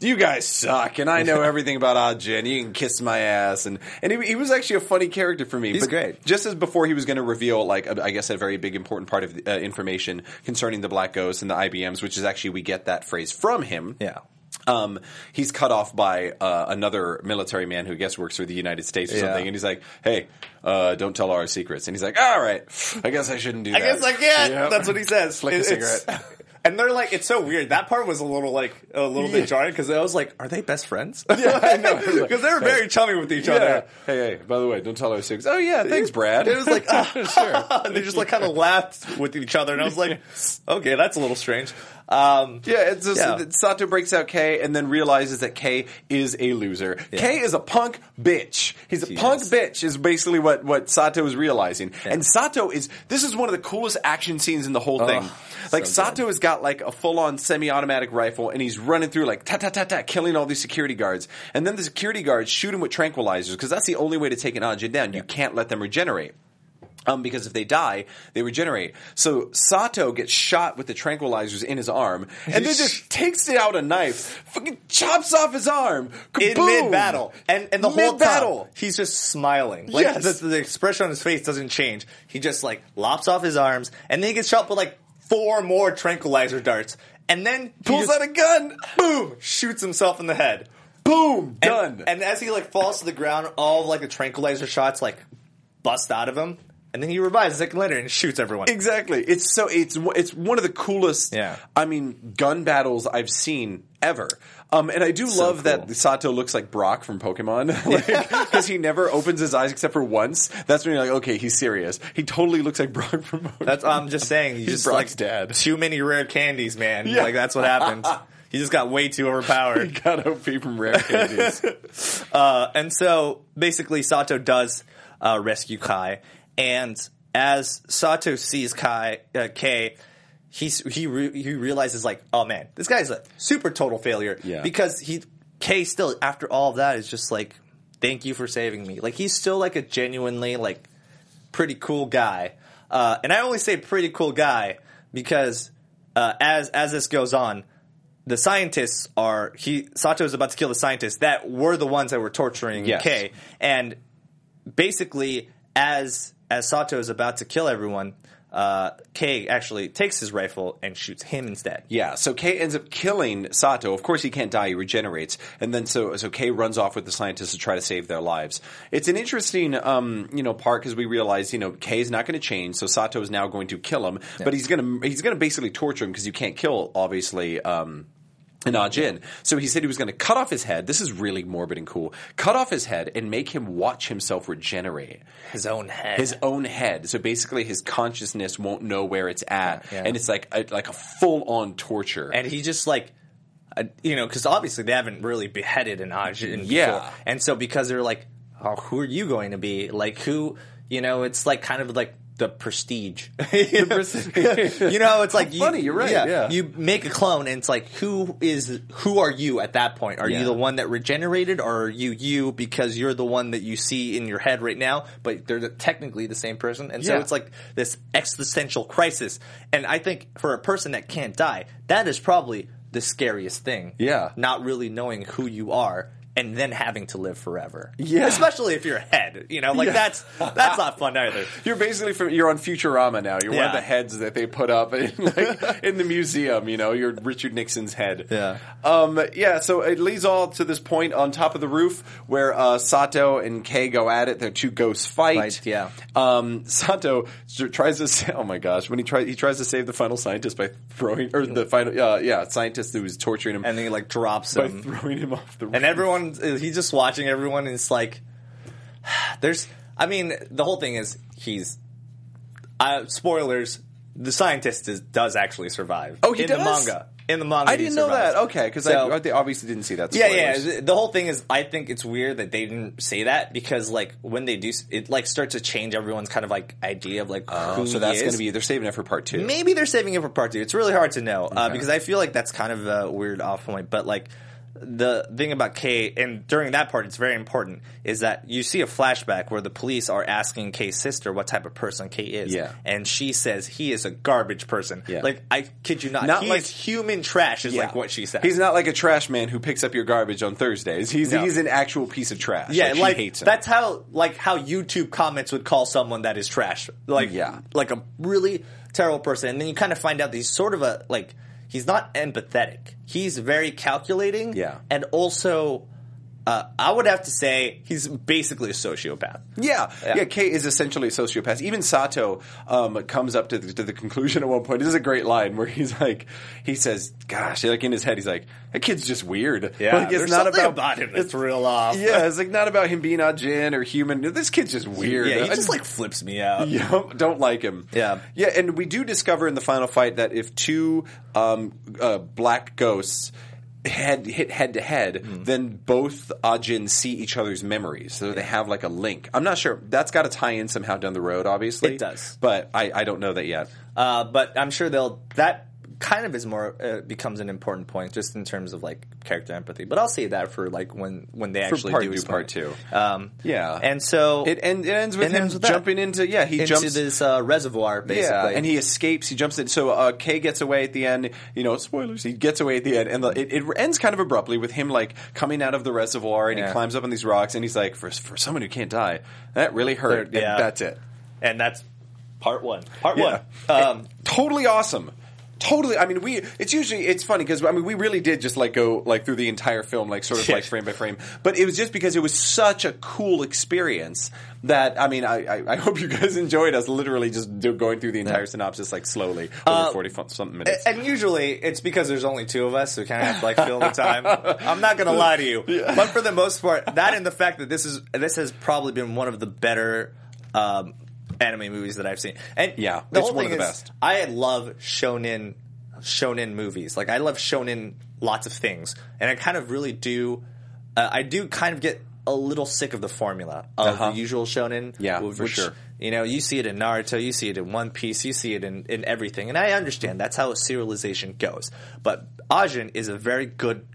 you guys suck, and I know [laughs] everything about Ajin. You can kiss my ass, and and he, he was actually a funny character for me. He's great. Just as before, he was going to reveal, like, a, I guess, a very big important part of uh, information concerning the Black Ghost and the IBMs, which is actually we get that phrase from him. Yeah. Um, he's cut off by uh, another military man who I guess works for the United States or Yeah. something, and he's like, "Hey, uh, don't tell our secrets." And he's like, "All right, I guess I shouldn't do that." I that." guess like yeah, Yep. that's what he says. [laughs] Flick a It- cigarette. [laughs] And they're like, it's so weird. That part was a little like a little Yeah. bit jarring because I was like, are they best friends? [laughs] Yeah, I know. Because they were very chummy with each other. Hey, hey, by the way, don't tell our secrets. Oh yeah, thanks, Brad. It was like, ah, they just like kind of laughed with each other, and I was like, okay, that's a little strange. Um, Yeah, it's just, Yeah. Sato breaks out Kei and then realizes that Kei is a loser. Kei is a punk bitch. He's a punk is. bitch is basically what, what Sato is realizing. And Sato is, this is one of the coolest action scenes in the whole thing. Like so Sato has got like a full on semi-automatic rifle and he's running through like ta ta ta ta killing all these security guards. And then the security guards shoot him with tranquilizers because that's the only way to take an Ajin down. You can't let them regenerate. Um, because if they die, they regenerate. So Sato gets shot with the tranquilizers in his arm, and then just [laughs] takes it out a knife, fucking chops off his arm in Kaboom! mid battle, and and the whole Mid-battle. time he's just smiling. Like Yes. the, the expression on his face doesn't change. He just like lops off his arms, and then he gets shot with like four more tranquilizer darts, and then he pulls just, out a gun. boom, shoots himself in the head. Boom, done. And, as he like falls to the ground, all like the tranquilizer shots like bust out of him, and then he revives second later and shoots everyone. Exactly. It's so it's it's one of the coolest. Yeah. I mean, gun battles I've seen ever. Um, and I do So love cool. that Sato looks like Brock from Pokemon [laughs] because he never opens his eyes except for once. That's when you're like, okay, he's serious. He totally looks like Brock from Pokemon. That's I'm just saying. He's [laughs] just Brock's like dad. Too many rare candies, man. Yeah. Like that's what happened. [laughs] he just got way too overpowered. He got OP from Rare Candies. Uh, and so basically, Sato does uh, rescue Kai, and as Sato sees Kai, uh, Kei, he's, he re- he realizes like, oh man, this guy's a super total failure. Yeah. Because he Kei still after all of that is just like, thank you for saving me. Like he's still like a genuinely like pretty cool guy. Uh, and I only say pretty cool guy because uh, as as this goes on, the scientists are he Sato is about to kill the scientists that were the ones that were torturing Yes. Kei, and basically as as Sato is about to kill everyone, uh, Kei actually takes his rifle and shoots him instead. Yeah, so Kei ends up killing Sato. Of course, he can't die; he regenerates, and then so so Kei runs off with the scientists to try to save their lives. It's an interesting, um, you know, part because we realize, you know, Kei is not going to change, so Sato is now going to kill him, but he's going to he's going to basically torture him because you can't kill, obviously. Um, an Ajin. So he said he was going to cut off his head. This is really morbid and cool. Cut off his head and make him watch himself regenerate His own head. his own head. So basically, his consciousness won't know where it's at, Yeah. and it's like a, like a full on torture. and he just like uh, you know because obviously they haven't really beheaded an Ajin before. Yeah. and so because they're like oh, who are you going to be like who you know it's like kind of like [laughs] the prestige. You know it's like you, funny, you're right, yeah. you make a clone and it's like who is who are you at that point? Are Yeah. you the one that regenerated or are you you because you're the one that you see in your head right now but they're the- technically the same person? And so it's like this existential crisis. And i think for a person that can't die that is probably the scariest thing. Yeah. not really knowing who you are and then having to live forever Yeah. especially if you're a head you know like Yeah. that's that's not fun either [laughs] You're basically from, you're on Futurama now. You're one of the heads that they put up in, [laughs] like, in the museum. You know, you're Richard Nixon's head. Yeah. Um, yeah. So it leads all to this point on top of the roof where uh, Sato and Kei go at it. Their two ghosts fight. Yeah. Um, Sato tries to. Sa- oh my gosh! When he tries, he tries to save the final scientist by throwing, or the final, uh, yeah, scientist who was torturing him and then he like drops by him throwing him off the. roof. and roof. Everyone he's just watching everyone and it's like [sighs] there's i mean the whole thing is he's uh, spoilers the scientist is, does actually survive Oh, he in does? the manga in the manga I didn't know that. Okay, because So- I, I obviously didn't see that. yeah, Spoilers. yeah. The whole thing is, I think it's weird that they didn't say that because, like, when they do, it like starts to change everyone's kind of like idea of like Oh, who so that's going to be they're saving it for part two. Maybe they're saving it for part two. It's really hard to know uh, because I feel like that's kind of a weird off point. But like the thing about Kei, and during that part, it's very important, is that you see a flashback where the police are asking Kei's sister what type of person Kei is, Yeah. and she says he is a garbage person. Yeah. Like I kid you not, Not he like- is human trash. Is Yeah. like what she said. He's not like a trash man who picks up your garbage on Thursdays. He's No. he's an actual piece of trash. Yeah, like, like, she hates him. that's how like how YouTube comments would call someone that is trash. Like Yeah. like a really terrible person. And then you kind of find out that he's sort of a like he's not empathetic. He's very calculating. Yeah. And also uh, I would have to say he's basically a sociopath. Yeah. Yeah. yeah, Kei is essentially a sociopath. Even Sato um, comes up to the, to the conclusion at one point. This is a great line where he's like, he says, "Gosh," like in his head, he's like, "That kid's just weird." [laughs] like, it's not about, about him that's real off. Yeah, [laughs] it's like not about him being Ajin or human. This kid's just weird. yeah, he I just like flips me out. [laughs] yeah, don't like him. Yeah. yeah, and we do discover in the final fight that if two um, uh, black ghosts head hit head to head, Hmm. then both Ajin see each other's memories, so they have like a link. I'm not sure that's got to tie in somehow down the road, obviously. It does. but I, I don't know that yet. Uh, but I'm sure they'll that kind of is more uh, becomes an important point just in terms of like character empathy. But I'll say that for like when when they For actually part do two, part two. Um, Yeah. and so It, and, it ends with it him ends with that. jumping into yeah he into jumps this uh, reservoir basically. Yeah, and he escapes. He jumps in. So uh, Kei gets away at the end. You know, spoilers. He gets away at the end, and the, it, it ends kind of abruptly with him like coming out of the reservoir, and he climbs up on these rocks, and he's like, "For for someone who can't die, that really hurt." Yeah. And that's it. and that's part one. Part Yeah. one. Um, Totally awesome. Totally. I mean, we. It's usually it's funny because I mean we really did just like go like through the entire film like sort of like [laughs] frame by frame, but it was just because it was such a cool experience that I mean I I, I hope you guys [laughs] enjoyed us literally just do, going through the entire synopsis like slowly over Uh, forty something minutes. and usually it's because there's only two of us, so we kind of have to like fill the [laughs] time. I'm not gonna lie to you, but for the most part, that and the fact that this is this has probably been one of the better um, anime movies that I've seen. And Yeah, the it's whole one thing of the is, best. I love shonen shonen movies. Like I love shonen lots of things, and I kind of really do. Uh, I do kind of get a little sick of the formula of Uh-huh. the usual shonen. Yeah, wh- for sure. You know, you see it in Naruto, you see it in One Piece, you see it in, in everything, and I understand that's how serialization goes. But Ajin is a very good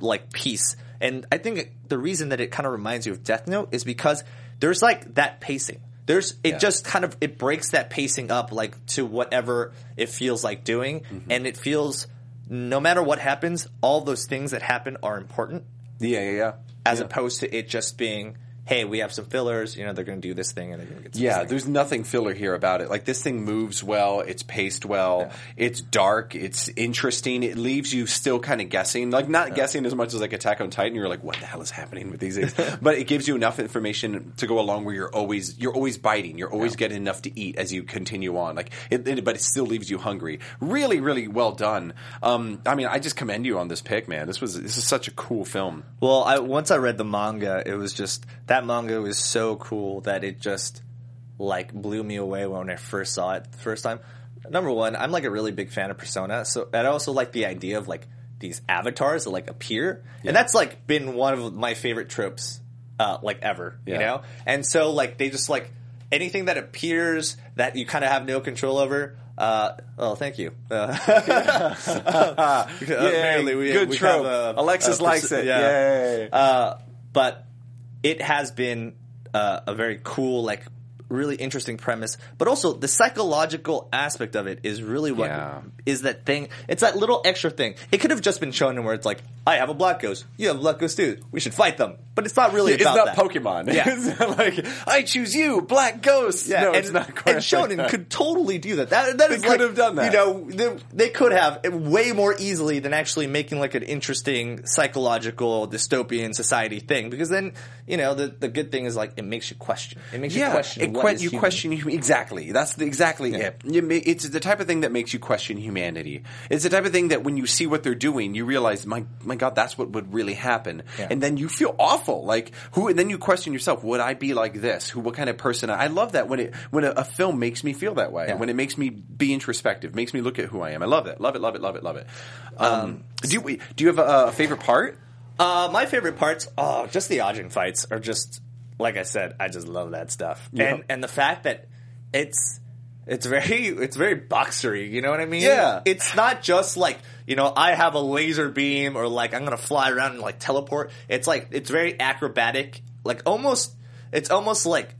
like piece, and I think the reason that it kind of reminds you of Death Note is because there's like that pacing. There's it Yeah. just kind of it breaks that pacing up like to whatever it feels like doing, Mm-hmm. and it feels no matter what happens, all those things that happen are important yeah, yeah, yeah. as Yeah. opposed to it just being, hey, we have some fillers. You know, they're going to do this thing and they're going to get. Some Yeah, thing. there's nothing filler here about it. Like this thing moves well, it's paced well, it's dark, it's interesting. It leaves you still kind of guessing, like not guessing as much as like Attack on Titan. You're like, what the hell is happening with these things? [laughs] but it gives you enough information to go along where you're always you're always biting, you're always getting enough to eat as you continue on. Like, it, it- but it still leaves you hungry. Really, really well done. Um, I mean, I just commend you on this pick, man. This was this is such a cool film. Well, I once I read the manga, it was just that manga was so cool that it just like blew me away when I first saw it the first time. Number one, I'm like a really big fan of Persona, so and I also like the idea of like these avatars that like appear, and that's like been one of my favorite tropes, uh, like ever, you know. And so like they just like anything that appears that you kind of have no control over. Uh, oh, thank you. Uh, [laughs] [laughs] apparently we- good we trope. a- Alexis a likes it. yeah. Yay. Uh, but it has been uh, a very cool, like really interesting premise. But also the psychological aspect of it is really what is Yeah. that thing. It's that little extra thing. It could have just been shown in where it's like, I have a black ghost, you have a black ghost too. We should fight them. But it's not really it's about not that. Pokemon. Yeah. [laughs] it's not like I choose you, Black Ghost. Yeah, no, and, it's not quite and like Shonen that. could totally do that. That, that They is could like, have done that. You know, they, they could have way more easily than actually making like an interesting psychological dystopian society thing. Because then, you know, the the good thing is like it makes you question. It makes you yeah, question. Que- you human. question exactly. That's the, exactly Yeah. it. It's the type of thing that makes you question humanity. It's the type of thing that when you see what they're doing, you realize, my my God, that's what would really happen. Yeah. And then you feel awful, like who? And then you question yourself: Would I be like this? Who? What kind of person? I love that when it when a, a film makes me feel that way. Yeah. When it makes me be introspective, makes me look at who I am. I love it. Love it. Love it. Love it. Love it. Um, do you do you have a, a favorite part? Uh, my favorite parts, oh, just the Ajin fights are just like I said. I just love that stuff, Yeah. and and the fact that it's it's very it's very boxery. You know what I mean? Yeah. It's not just like you know I have a laser beam or like I'm gonna fly around and like teleport. It's like it's very acrobatic, like almost it's almost like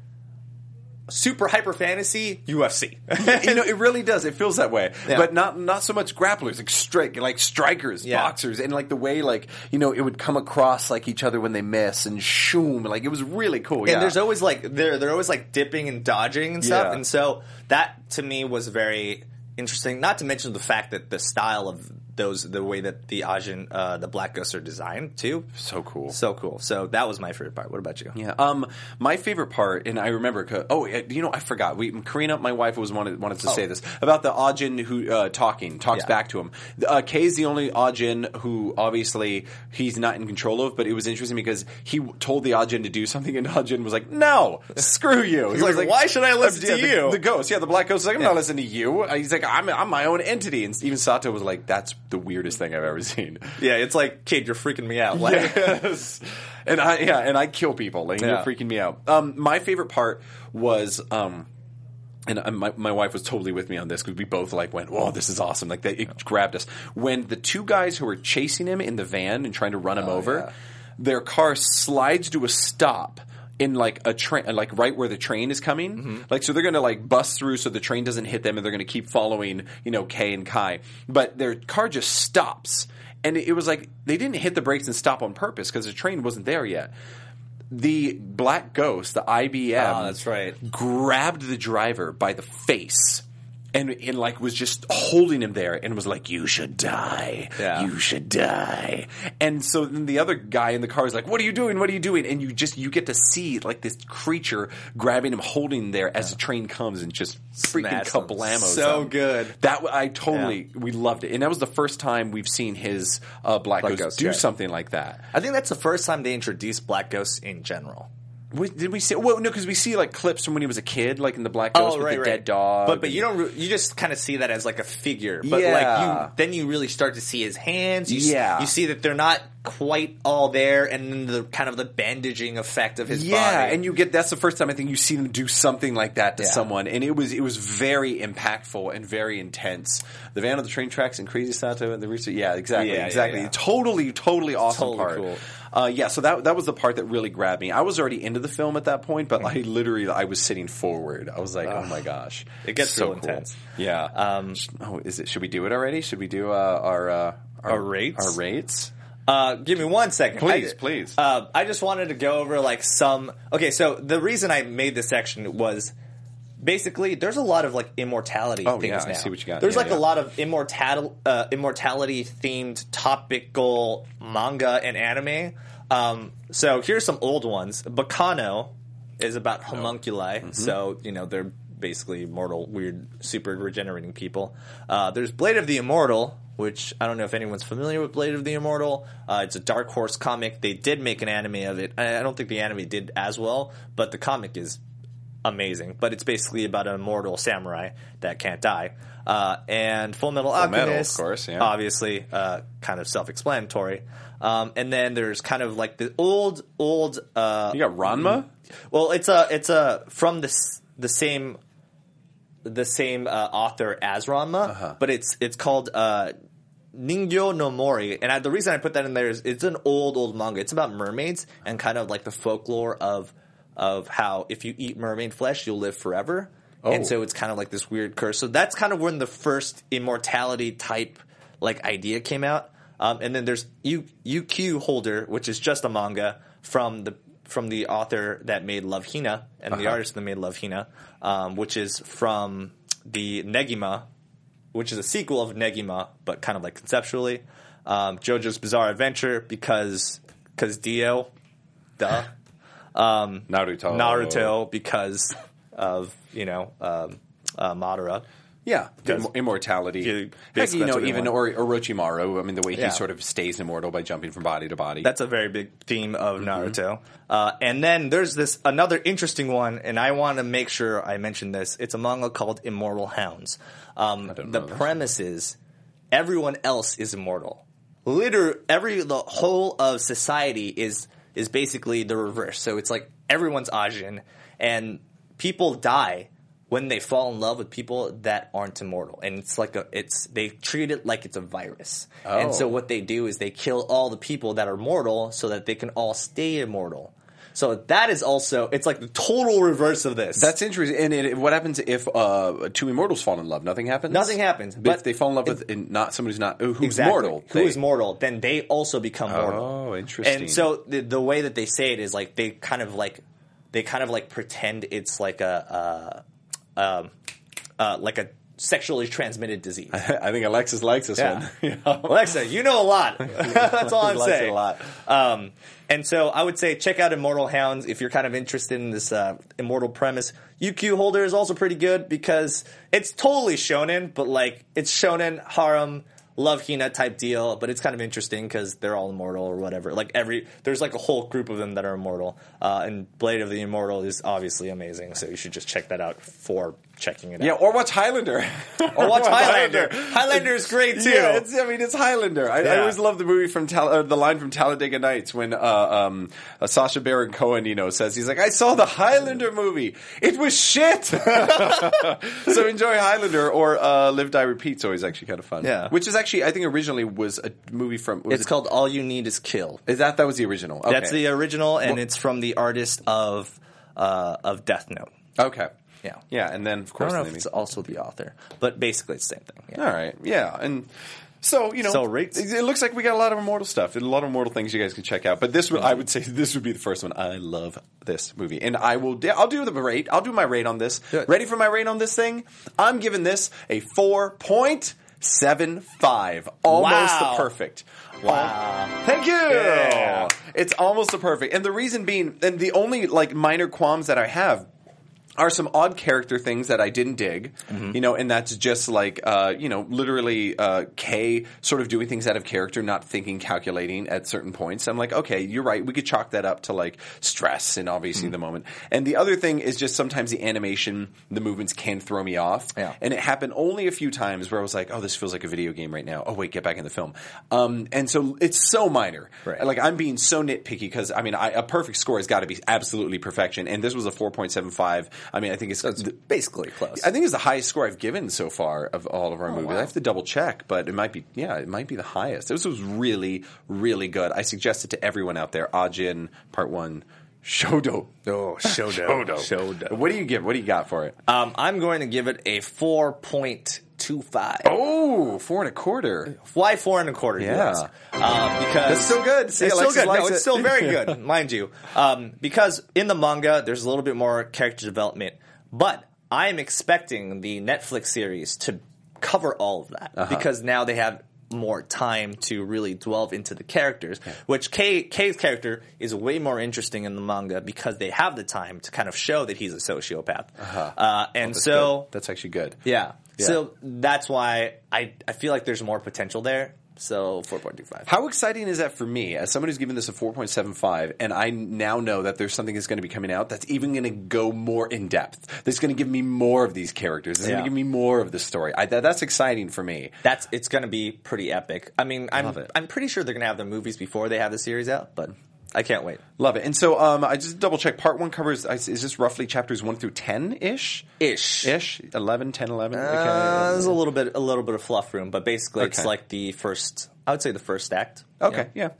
super hyper fantasy UFC. [laughs] you know, it really does. It feels that way, Yeah. but not not so much grapplers, like strike, like strikers, Yeah. boxers, and like the way, like you know, it would come across like each other when they miss, and shoom, like it was really cool. yeah, And there's always like they're they're always like dipping and dodging and stuff. Yeah. And so that to me was very interesting. Not to mention the fact that the style of those the way that the Ajin uh, the Black Ghosts are designed too. So cool. So cool. So that was my favorite part. What about you? Yeah. Um, my favorite part, and I remember. Oh, you know, I forgot. We Karina, my wife, was wanted wanted to say this about the Ajin who uh, talking talks Yeah. back to him. Uh, Kei's the only Ajin who obviously he's not in control of, but it was interesting because he told the Ajin to do something, and Ajin was like, "No, screw you." He like, was "Why should I listen yeah, to the- you?" The ghost, yeah, the black ghost. is like, I'm not listening to you. Uh, He's like, I'm I'm my own entity, and even Sato was like, "That's the weirdest thing I've ever seen." Yeah, it's like kid, you're freaking me out. Like, yes. And I yeah, and I kill people. Like Yeah. you're freaking me out. Um, my favorite part was um, and uh, my my wife was totally with me on this because we both like went, "Whoa, this is awesome!" Like they, it grabbed us when the two guys who were chasing him in the van and trying to run him over, yeah. their car slides to a stop. In like a train, like right where the train is coming, mm-hmm. like so they're gonna like bust through so the train doesn't hit them, and they're gonna keep following, you know, Kei and Kai. But their car just stops, and it was like they didn't hit the brakes and stop on purpose because the train wasn't there yet. The black ghost, the IBM, Oh, ah, that's right. grabbed the driver by the face and, and like was just holding him there and was like, "You should die. Yeah. You should die." And so then the other guy in the car is like, "What are you doing? What are you doing?" And you just you get to see like this creature grabbing him, holding there as the train comes and just freaking him. kablamos. So him. good. That I totally we loved it, and that was the first time we've seen his uh, black, Black ghost, Ghost, do yeah. something like that. I think that's the first time they introduced black ghosts in general. We, did we see? Well, no, because we see like clips from when he was a kid, like in the Black Ghost oh, with the dead dog. Oh, But but you don't re- you just kind of see that as like a figure. But Yeah. like you then you really start to see his hands. You, s- Yeah. you see that they're not quite all there, and then the kind of the bandaging effect of his yeah, body. and you get that's the first time I think you see them do something like that to Yeah. someone, and it was it was very impactful and very intense. The van on the train tracks and Crazy Sato and the research. Yeah, exactly, Yeah, exactly. Totally, totally awesome Totally part. cool. Uh, yeah, so that that was the part that really grabbed me. I was already into the film at that point, but. I literally I was sitting forward. I was like, oh my gosh, It gets so real cool. intense. Yeah. Um, oh, is it? Should we do it already? Should we do uh, our, uh, Our rates? Our rates. Uh, give me one second. Please, I, please. Uh, I just wanted to go over like some. Okay, so the reason I made this section was basically there's a lot of like immortality Oh, things yeah, I see what you got. There's Yeah, like yeah. a lot of immortal uh, immortality themed topical manga and anime. Um, so here's some old ones. Baccano is about homunculi. Mm-hmm. So you know they're basically mortal, weird, super regenerating people. Uh, there's Blade of the Immortal, which I don't know if anyone's familiar with Blade of the Immortal. Uh, it's a Dark Horse comic. They did make an anime of it. I don't think the anime did as well, but the comic is amazing. But it's basically about an immortal samurai that can't die. Uh, and Full Metal Metal, Alchemist, of course, yeah. obviously, uh, kind of self-explanatory. Um, and then there's kind of like the old, old. Uh, You got Ranma. well, it's a it's a from the the same the same uh, author as Ranma, Uh-huh. but it's it's called uh, Ningyo no Mori, and I, the reason I put that in there is it's an old old manga. It's about mermaids and kind of like the folklore of of how if you eat mermaid flesh, you'll live forever. Oh. And so it's kind of like this weird curse. So that's kind of when the first immortality type like idea came out. Um, and then there's U- UQ Holder, which is just a manga from the from the author that made Love Hina and the artist that made Love Hina, um, which is from the Negima, which is a sequel of Negima, but kind of like conceptually. Um, JoJo's Bizarre Adventure because because Dio, duh. Um, Naruto. Naruto because of you know um, uh, Madara. Yeah, Imm- immortality. Yeah, Heck, you know, even or, Orochimaru. I mean, the way Yeah. he sort of stays immortal by jumping from body to body. That's a very big theme of Mm-hmm. Naruto. Uh, and then there's this another interesting one, and I want to make sure I mention this. It's a manga called Immortal Hounds. Um, the premise is everyone else is immortal. Literally, every the whole of society is is basically the reverse. So it's like everyone's Ajin, and people die when they fall in love with people that aren't immortal. And it's like a it's they treat it like it's a virus. And so Oh. what they do is they kill all the people that are mortal so that they can all stay immortal. So that is also it's like the total reverse of this. That's interesting. And it, what happens if uh, two immortals fall in love? Nothing happens. Nothing happens, But, but if they fall in love with in not someone who's not who's exactly. mortal, Who they- is mortal? Then they also become mortal. Oh, interesting. And so the, the way that they say it is like they kind of like they kind of like pretend it's like a uh, um, uh, like a sexually transmitted disease. [laughs] I think Alexis likes this Yeah. one. [laughs] You know? Alexa, you know a lot. [laughs] That's all I'm likes it saying. a lot. Um, and so I would say check out Immortal Hounds if you're kind of interested in this uh, immortal premise. UQ Holder is also pretty good because it's totally shonen, but like it's shonen harem love hina type deal. But it's kind of interesting because they're all immortal or whatever. Like every there's like a whole group of them that are immortal. Uh, and Blade of the Immortal is obviously amazing, so you should just check that out for checking it out. Yeah, or watch Highlander. [laughs] Or watch Highlander. Highlander is great too. Yeah, it's, I mean, it's Highlander. I, I always love the movie from Tal- uh, the line from Talladega Nights when uh, um, uh, Sacha Baron Cohen, you know, says he's like, "I saw the Highlander movie. It was shit." [laughs] so enjoy Highlander or uh, Live Die Repeat's always actually kind of fun. Yeah. which is actually I think originally was a movie from. It's it- called All You Need Is Kill. Is that that was the original? Okay. That's the original, and Well- it's from the artist of uh, of Death Note. okay. Yeah. Yeah, and then of I course don't know the if it's also the author, but basically it's the same thing. Yeah. All right. Yeah. And so, you know, So rates? it, it looks like we got a lot of immortal stuff. A lot of immortal things you guys can check out. But this would, I would say this would be the first one. I love this movie. And I will, I'll do the rate. I'll do my rate on this. Ready for my rate on this thing? I'm giving this a 4.75. Almost Wow. the perfect. Wow. Thank you. Yeah. It's almost the perfect. And the reason being, and the only like minor qualms that I have are some odd character things that I didn't dig, Mm-hmm. you know, and that's just like, uh, you know, literally uh, Kei sort of doing things out of character, not thinking, calculating at certain points. I'm like, okay, you're right. We could chalk that up to like stress and obviously Mm-hmm. the moment. And the other thing is just sometimes the animation, the movements can throw me off. Yeah. And it happened only a few times where I was like, oh, this feels like a video game right now. Oh, wait, get back in the film. Um, and so it's so minor. Right. Like I'm being so nitpicky because I mean, I, a perfect score has got to be absolutely perfection. And this was a 4.75. I mean, I think it's, Basically close. I think it's the highest score I've given so far of all of our movies. Oh, wow. I have to double check, but it might be, yeah, it might be the highest. This was really, really good. I suggest it to everyone out there. Ajin Part 1. Shoudou. Oh, Shoudou. [laughs] Shoudou. What do you give? What do you got for it? Um, I'm going to give it a 4.25. Oh, four and a quarter. Why four and a quarter? Yeah. Um, because That's still good. See, it's still good. No, it. it's still very good, [laughs] mind you. Um, because in the manga, there's a little bit more character development, but I am expecting the Netflix series to cover all of that Uh-huh. because now they have more time to really delve into the characters. Which Kei Kei's character is way more interesting in the manga because they have the time to kind of show that he's a sociopath. Uh, and That's so good. that's actually good. yeah. Yeah. So that's why I, I feel like there's more potential there. So 4.25. How exciting is that for me as someone who's given this a 4.75 and I now know that there's something that's going to be coming out that's even going to go more in depth. That's going to give me more of these characters. It's going Yeah. to give me more of the story. I, that, that's exciting for me. That's it's going to be pretty epic. I mean, I'm. I'm pretty sure they're going to have the movies before they have the series out, but I can't wait. Love it. And so um, I just double check. Part one covers, is this roughly chapters 1 through 10 ish? Ish. Ish? 11, 10, 11? Uh, Okay. there's a little bit a little bit of fluff room, but basically it's Okay. like the first. I would say the first act. Okay, yeah.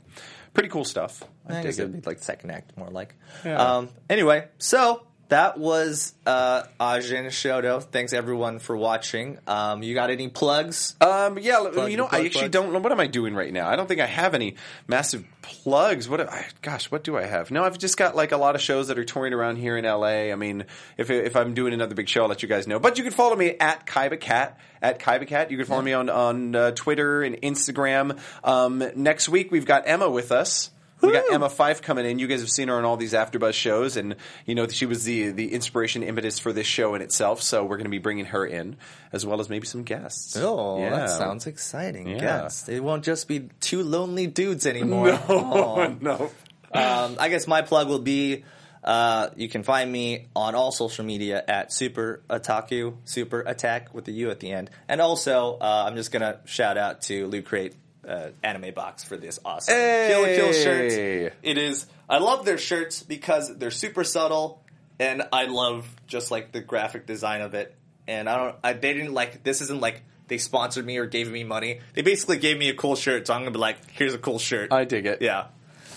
Pretty cool stuff. I, I guess dig it'd be like second act, more like. Yeah. Um, anyway, so that was uh, Ajin Shoudou. Thanks everyone for watching. Um, you got any plugs? Um, yeah, Plug, you know, plug, I actually plug. don't know what am I doing right now. I don't think I have any massive plugs. What? I, gosh, what do I have? No, I've just got like a lot of shows that are touring around here in LA. I mean, if if I'm doing another big show, I'll let you guys know. But you can follow me at KibaCat at KibaCat. You can follow me on on uh, Twitter and Instagram. Um, next week we've got Emma with us. We got Emma Fyffe coming in. You guys have seen her on all these AfterBuzz shows, and you know she was the the inspiration, impetus for this show in itself. So we're going to be bringing her in, as well as maybe some guests. Oh, Yeah. that sounds exciting. Yeah. Yes. It won't just be two lonely dudes anymore. Oh. [laughs] no. um, I guess my plug will be uh, you can find me on all social media at Super Otaku, Super Attack with the U at the end. And also, uh, I'm just going to shout out to Loot Crate uh, Anime Box for this awesome Kill la Kill shirt. It is, I love their shirts because they're super subtle and I love just like the graphic design of it. And I don't, I, they didn't like, this isn't like, they sponsored me or gave me money. They basically gave me a cool shirt, so I'm gonna be like, "Here's a cool shirt." I dig it. Yeah.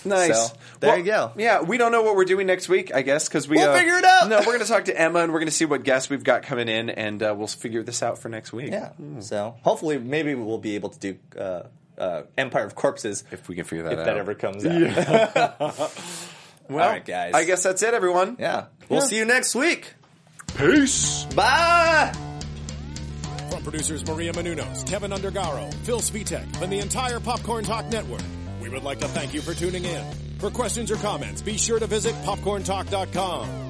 Nice. So, there Well, you go. Yeah, we don't know what we're doing next week, I guess, because we We'll uh, figure it out. No, we're going to talk to Emma and we're going to see what guests we've got coming in, and uh, we'll figure this out for next week. Yeah. So hopefully, maybe we'll be able to do uh, uh, Empire of Corpses if we can figure that out. if out. that ever comes out. [laughs] [laughs] Well, All right, guys. I guess that's it, everyone. yeah. We'll Yeah. see you next week. Peace. Bye. From From producers Maria Menounos, Kevin Undergaro, Phil Svitek, and the entire Popcorn Talk Network, we would like to thank you for tuning in. For questions or comments, be sure to visit popcorntalk.com.